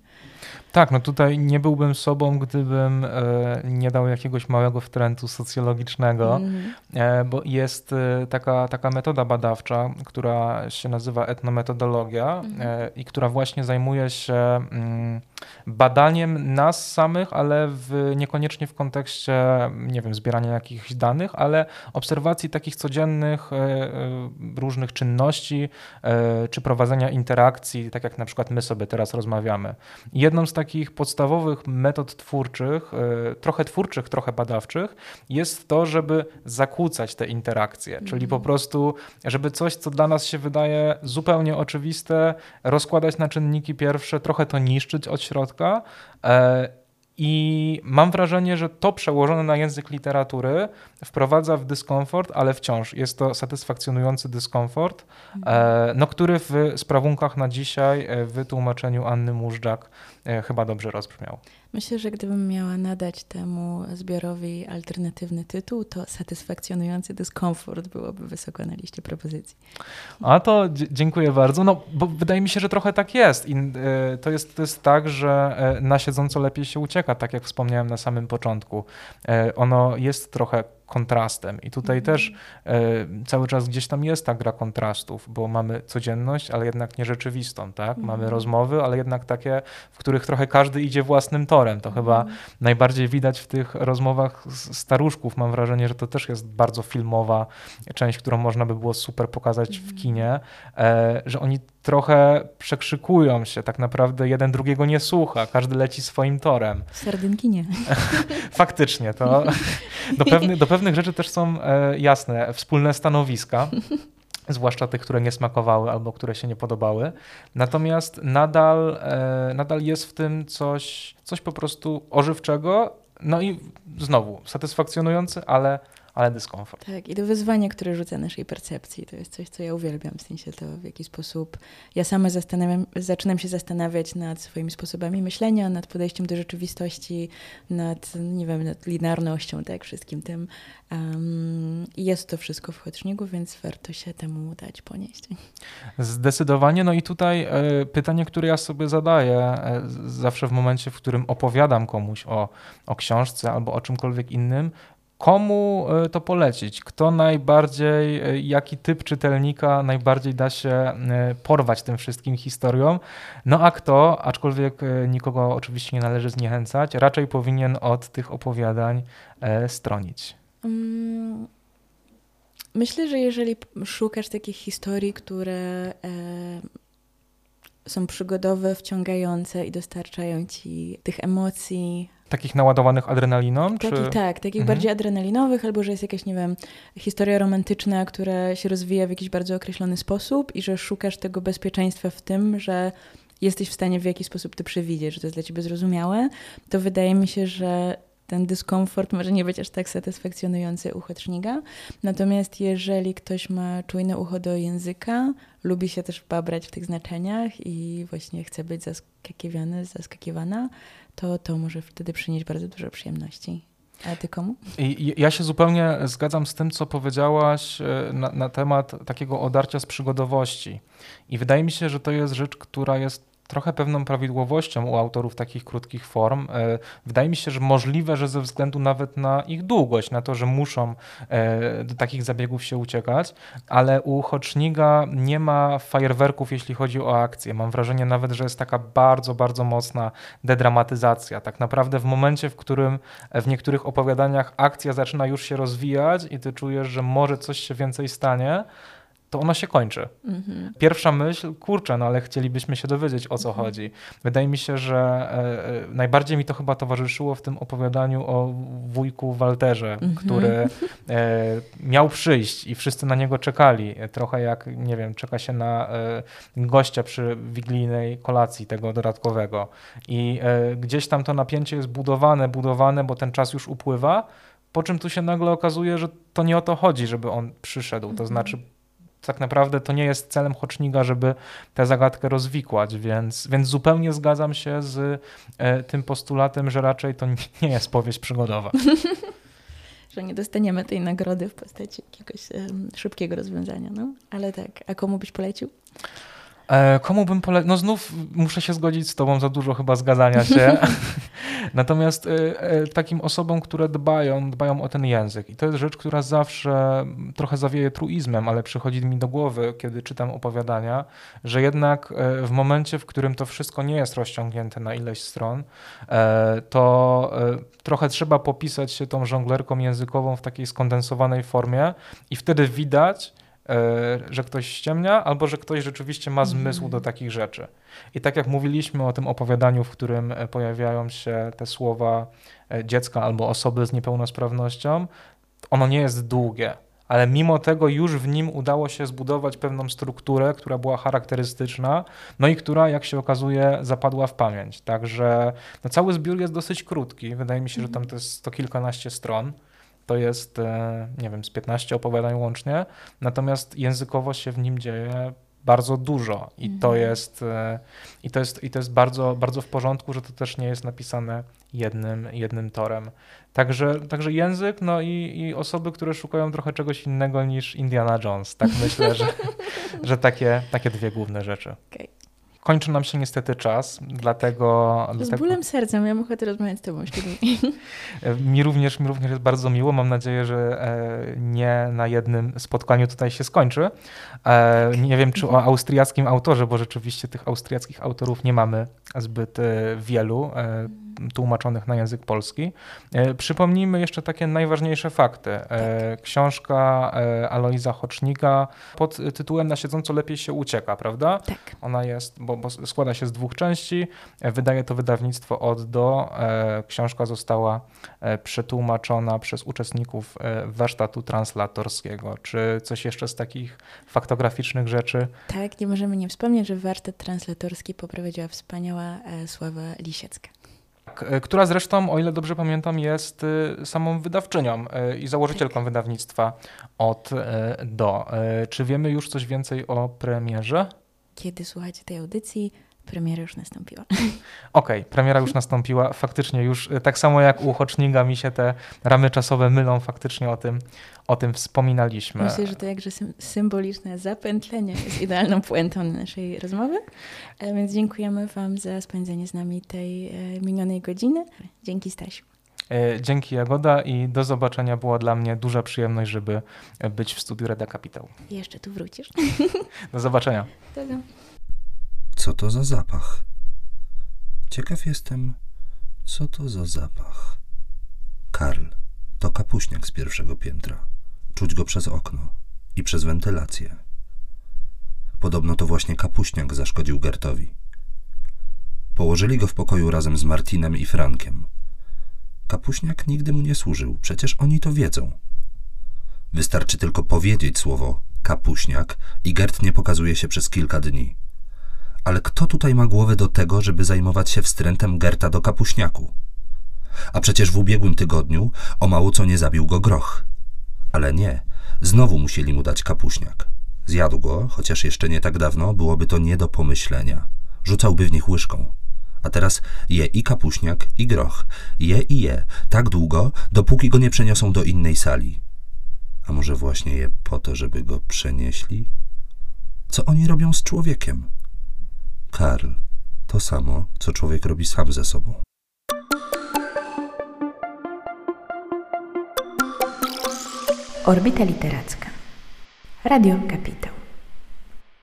Tak, no tutaj nie byłbym sobą, gdybym e, nie dał jakiegoś małego wtrętu socjologicznego, Mhm. e, bo jest e, taka, taka metoda badawcza, która się nazywa etnometodologia e, i która właśnie zajmuje się mm, badaniem nas samych, ale w, niekoniecznie w kontekście, nie wiem, zbierania jakichś danych, ale obserwacji takich codziennych e, e, różnych czynności e, czy prowadzenia interakcji, tak jak na przykład my sobie teraz rozmawiamy. Jedną z takich podstawowych metod twórczych, trochę twórczych, trochę badawczych, jest to, żeby zakłócać te interakcje, czyli po prostu, żeby coś, co dla nas się wydaje zupełnie oczywiste, rozkładać na czynniki pierwsze, trochę to niszczyć od środka. e, I mam wrażenie, że to przełożone na język literatury wprowadza w dyskomfort, ale wciąż jest to satysfakcjonujący dyskomfort, e, no, który w sprawunkach na dzisiaj e, w wytłumaczeniu Anny Móżdżak chyba dobrze rozbrzmiał. Myślę, że gdybym miała nadać temu zbiorowi alternatywny tytuł, to satysfakcjonujący dyskomfort byłoby wysoko na liście propozycji. A to dziękuję bardzo. No, bo wydaje mi się, że trochę tak jest. I e, to, jest to jest tak, że e, na siedząco lepiej się ucieka, tak jak wspomniałem na samym początku. E, ono jest trochę kontrastem i tutaj też e, cały czas gdzieś tam jest ta gra kontrastów, bo mamy codzienność, ale jednak nierzeczywistą, tak? Mamy rozmowy, ale jednak takie, w których trochę każdy idzie własnym torem. To chyba najbardziej widać w tych rozmowach staruszków. Mam wrażenie, że to też jest bardzo filmowa część, którą można by było super pokazać w kinie, e, że oni trochę przekrzykują się, tak naprawdę jeden drugiego nie słucha, każdy leci swoim torem. W Sardynkinie. Faktycznie, to do, pewny, do pewnych rzeczy też są e, jasne, wspólne stanowiska. Zwłaszcza tych, które nie smakowały albo które się nie podobały. Natomiast nadal, e, nadal jest w tym coś, coś po prostu ożywczego. No i znowu satysfakcjonujący, ale, ale dyskomfort. Tak, i to wyzwanie, które rzuca naszej percepcji, to jest coś, co ja uwielbiam, w sensie to, w jaki sposób ja sama zaczynam się zastanawiać nad swoimi sposobami myślenia, nad podejściem do rzeczywistości, nad, nie wiem, nad linearnością, tak, wszystkim tym. Um, I jest to wszystko w chodźniku, więc warto się temu dać ponieść. Zdecydowanie. No i tutaj e, pytanie, które ja sobie zadaję z- zawsze w momencie, w którym opowiadam komuś o, o książce albo o czymkolwiek innym, komu e, to polecić? Kto najbardziej, e, jaki typ czytelnika najbardziej da się e, porwać tym wszystkim historiom? No a kto, aczkolwiek nikogo oczywiście nie należy zniechęcać, raczej powinien od tych opowiadań stronić. Mm, Myślę, że jeżeli szukasz takich historii, które są przygodowe, wciągające i dostarczają ci tych emocji, Takich naładowanych adrenaliną? czy... tak, takich Mhm. bardziej adrenalinowych, albo że jest jakaś, nie wiem, historia romantyczna, która się rozwija w jakiś bardzo określony sposób i że szukasz tego bezpieczeństwa w tym, że jesteś w stanie w jakiś sposób to przewidzieć, że to jest dla ciebie zrozumiałe, to wydaje mi się, że ten dyskomfort może nie być aż tak satysfakcjonujący u Hotchniga. Natomiast jeżeli ktoś ma czujne ucho do języka, lubi się też babrać w tych znaczeniach i właśnie chce być zaskakiwany, zaskakiwana, to to może wtedy przynieść bardzo dużo przyjemności. A ty komu? Ja się zupełnie zgadzam z tym, co powiedziałaś e, na, na temat takiego odarcia z przygodowości. I wydaje mi się, że to jest rzecz, która jest trochę pewną prawidłowością u autorów takich krótkich form. E, Wydaje mi się, że możliwe, że ze względu nawet na ich długość, na to, że muszą e, do takich zabiegów się uciekać, ale u Hoczniga nie ma fajerwerków, jeśli chodzi o akcję. Mam wrażenie nawet, że jest taka bardzo, bardzo mocna dedramatyzacja. Tak naprawdę w momencie, w którym w niektórych opowiadaniach akcja zaczyna już się rozwijać i ty czujesz, że może coś się więcej stanie, to ono się kończy. Mhm. Pierwsza myśl, kurczę, no ale chcielibyśmy się dowiedzieć, o co mhm. chodzi. Wydaje mi się, że e, e, najbardziej mi to chyba towarzyszyło w tym opowiadaniu o wujku Walterze, mhm. który e, miał przyjść i wszyscy na niego czekali. Trochę jak, nie wiem, czeka się na e, gościa przy wigilijnej kolacji tego dodatkowego. I e, gdzieś tam to napięcie jest budowane, budowane, bo ten czas już upływa, po czym tu się nagle okazuje, że to nie o to chodzi, żeby on przyszedł. To mhm. znaczy tak naprawdę to nie jest celem Hoczniga, żeby tę zagadkę rozwikłać, więc, więc zupełnie zgadzam się z e, tym postulatem, że raczej to nie jest powieść przygodowa. że nie dostaniemy tej nagrody w postaci jakiegoś szybkiego rozwiązania. No? Ale tak, a komu byś polecił? E, komu bym polecił? No znów muszę się zgodzić z tobą, za dużo chyba zgadzania się. Natomiast e, e, takim osobom, które dbają, dbają o ten język i to jest rzecz, która zawsze trochę zawieje truizmem, ale przychodzi mi do głowy, kiedy czytam opowiadania, że jednak w momencie, w którym to wszystko nie jest rozciągnięte na ileś stron, to trochę trzeba popisać się tą żonglerką językową w takiej skondensowanej formie i wtedy widać, że ktoś ściemnia, albo że ktoś rzeczywiście ma zmysł do takich rzeczy. I tak jak mówiliśmy o tym opowiadaniu, w którym e, pojawiają się te słowa e, dziecka albo osoby z niepełnosprawnością, ono nie jest długie, ale mimo tego już w nim udało się zbudować pewną strukturę, która była charakterystyczna, no i która, jak się okazuje, zapadła w pamięć. Także no, cały zbiór jest dosyć krótki. Wydaje mi się, że tam to jest sto kilkanaście stron to jest, e, nie wiem, z 15 opowiadań łącznie, natomiast językowo się w nim dzieje bardzo dużo i to mhm. jest, e, i to jest, i to jest bardzo, bardzo w porządku, że to też nie jest napisane jednym, jednym torem. Także, także język, no i, i osoby, które szukają trochę czegoś innego niż Indiana Jones. Tak myślę, że, że takie, takie dwie główne rzeczy. Okay. Kończy nam się niestety czas, dlatego... Z dlatego... bólem serca, miałam ochotę rozmawiać z tobą mi, również, mi również jest bardzo miło. Mam nadzieję, że e, nie na jednym spotkaniu tutaj się skończy. E, nie wiem, czy o austriackim autorze, bo rzeczywiście tych austriackich autorów nie mamy zbyt e, wielu tłumaczonych na język polski. Przypomnijmy jeszcze takie najważniejsze fakty. Tak. Książka Aloiza Hocznika pod tytułem Na siedząco lepiej się ucieka, prawda? Tak. Ona jest, bo, bo składa się z dwóch części. Wydaje to wydawnictwo od do. Książka została przetłumaczona przez uczestników warsztatu translatorskiego. Czy coś jeszcze z takich faktograficznych rzeczy? Tak, nie możemy nie wspomnieć, że warsztat translatorski poprowadziła wspaniała Sława Lisiecka która zresztą, o ile dobrze pamiętam, jest samą wydawczynią i założycielką tak. wydawnictwa od do. Czy wiemy już coś więcej o premierze? Kiedy słuchacie tej audycji, Premiera już nastąpiła. Okej, okay, premiera już nastąpiła. Faktycznie już tak samo jak u Hoczniga mi się te ramy czasowe mylą, faktycznie o tym, o tym wspominaliśmy. Myślę, że to jakże symboliczne zapętlenie jest idealną puentą naszej rozmowy. E, więc dziękujemy Wam za spędzenie z nami tej e, minionej godziny. Dzięki Stasiu. E, dzięki Jagoda i do zobaczenia. Była dla mnie duża przyjemność, żeby być w studiu Reda Kapitał. Jeszcze tu wrócisz. Do zobaczenia. Do co to za zapach? Ciekaw jestem, co to za zapach. Karl, to kapuśniak z pierwszego piętra. Czuć go przez okno i przez wentylację. Podobno to właśnie kapuśniak zaszkodził Gertowi. Położyli go w pokoju razem z Martinem i Frankiem. Kapuśniak nigdy mu nie służył, przecież oni to wiedzą. Wystarczy tylko powiedzieć słowo kapuśniak i Gert nie pokazuje się przez kilka dni. Ale kto tutaj ma głowę do tego, żeby zajmować się wstrętem Gerta do kapuśniaku? A przecież w ubiegłym tygodniu o mało co nie zabił go groch. Ale nie, znowu musieli mu dać kapuśniak. Zjadł go, chociaż jeszcze nie tak dawno byłoby to nie do pomyślenia. Rzucałby w nich łyżką. A teraz je i kapuśniak, i groch. Je i je, tak długo, dopóki go nie przeniosą do innej sali. A może właśnie je po to, żeby go przenieśli? Co oni robią z człowiekiem? Karl, to samo, co człowiek robi sam ze sobą. Orbita Literacka. Radio Kapitał.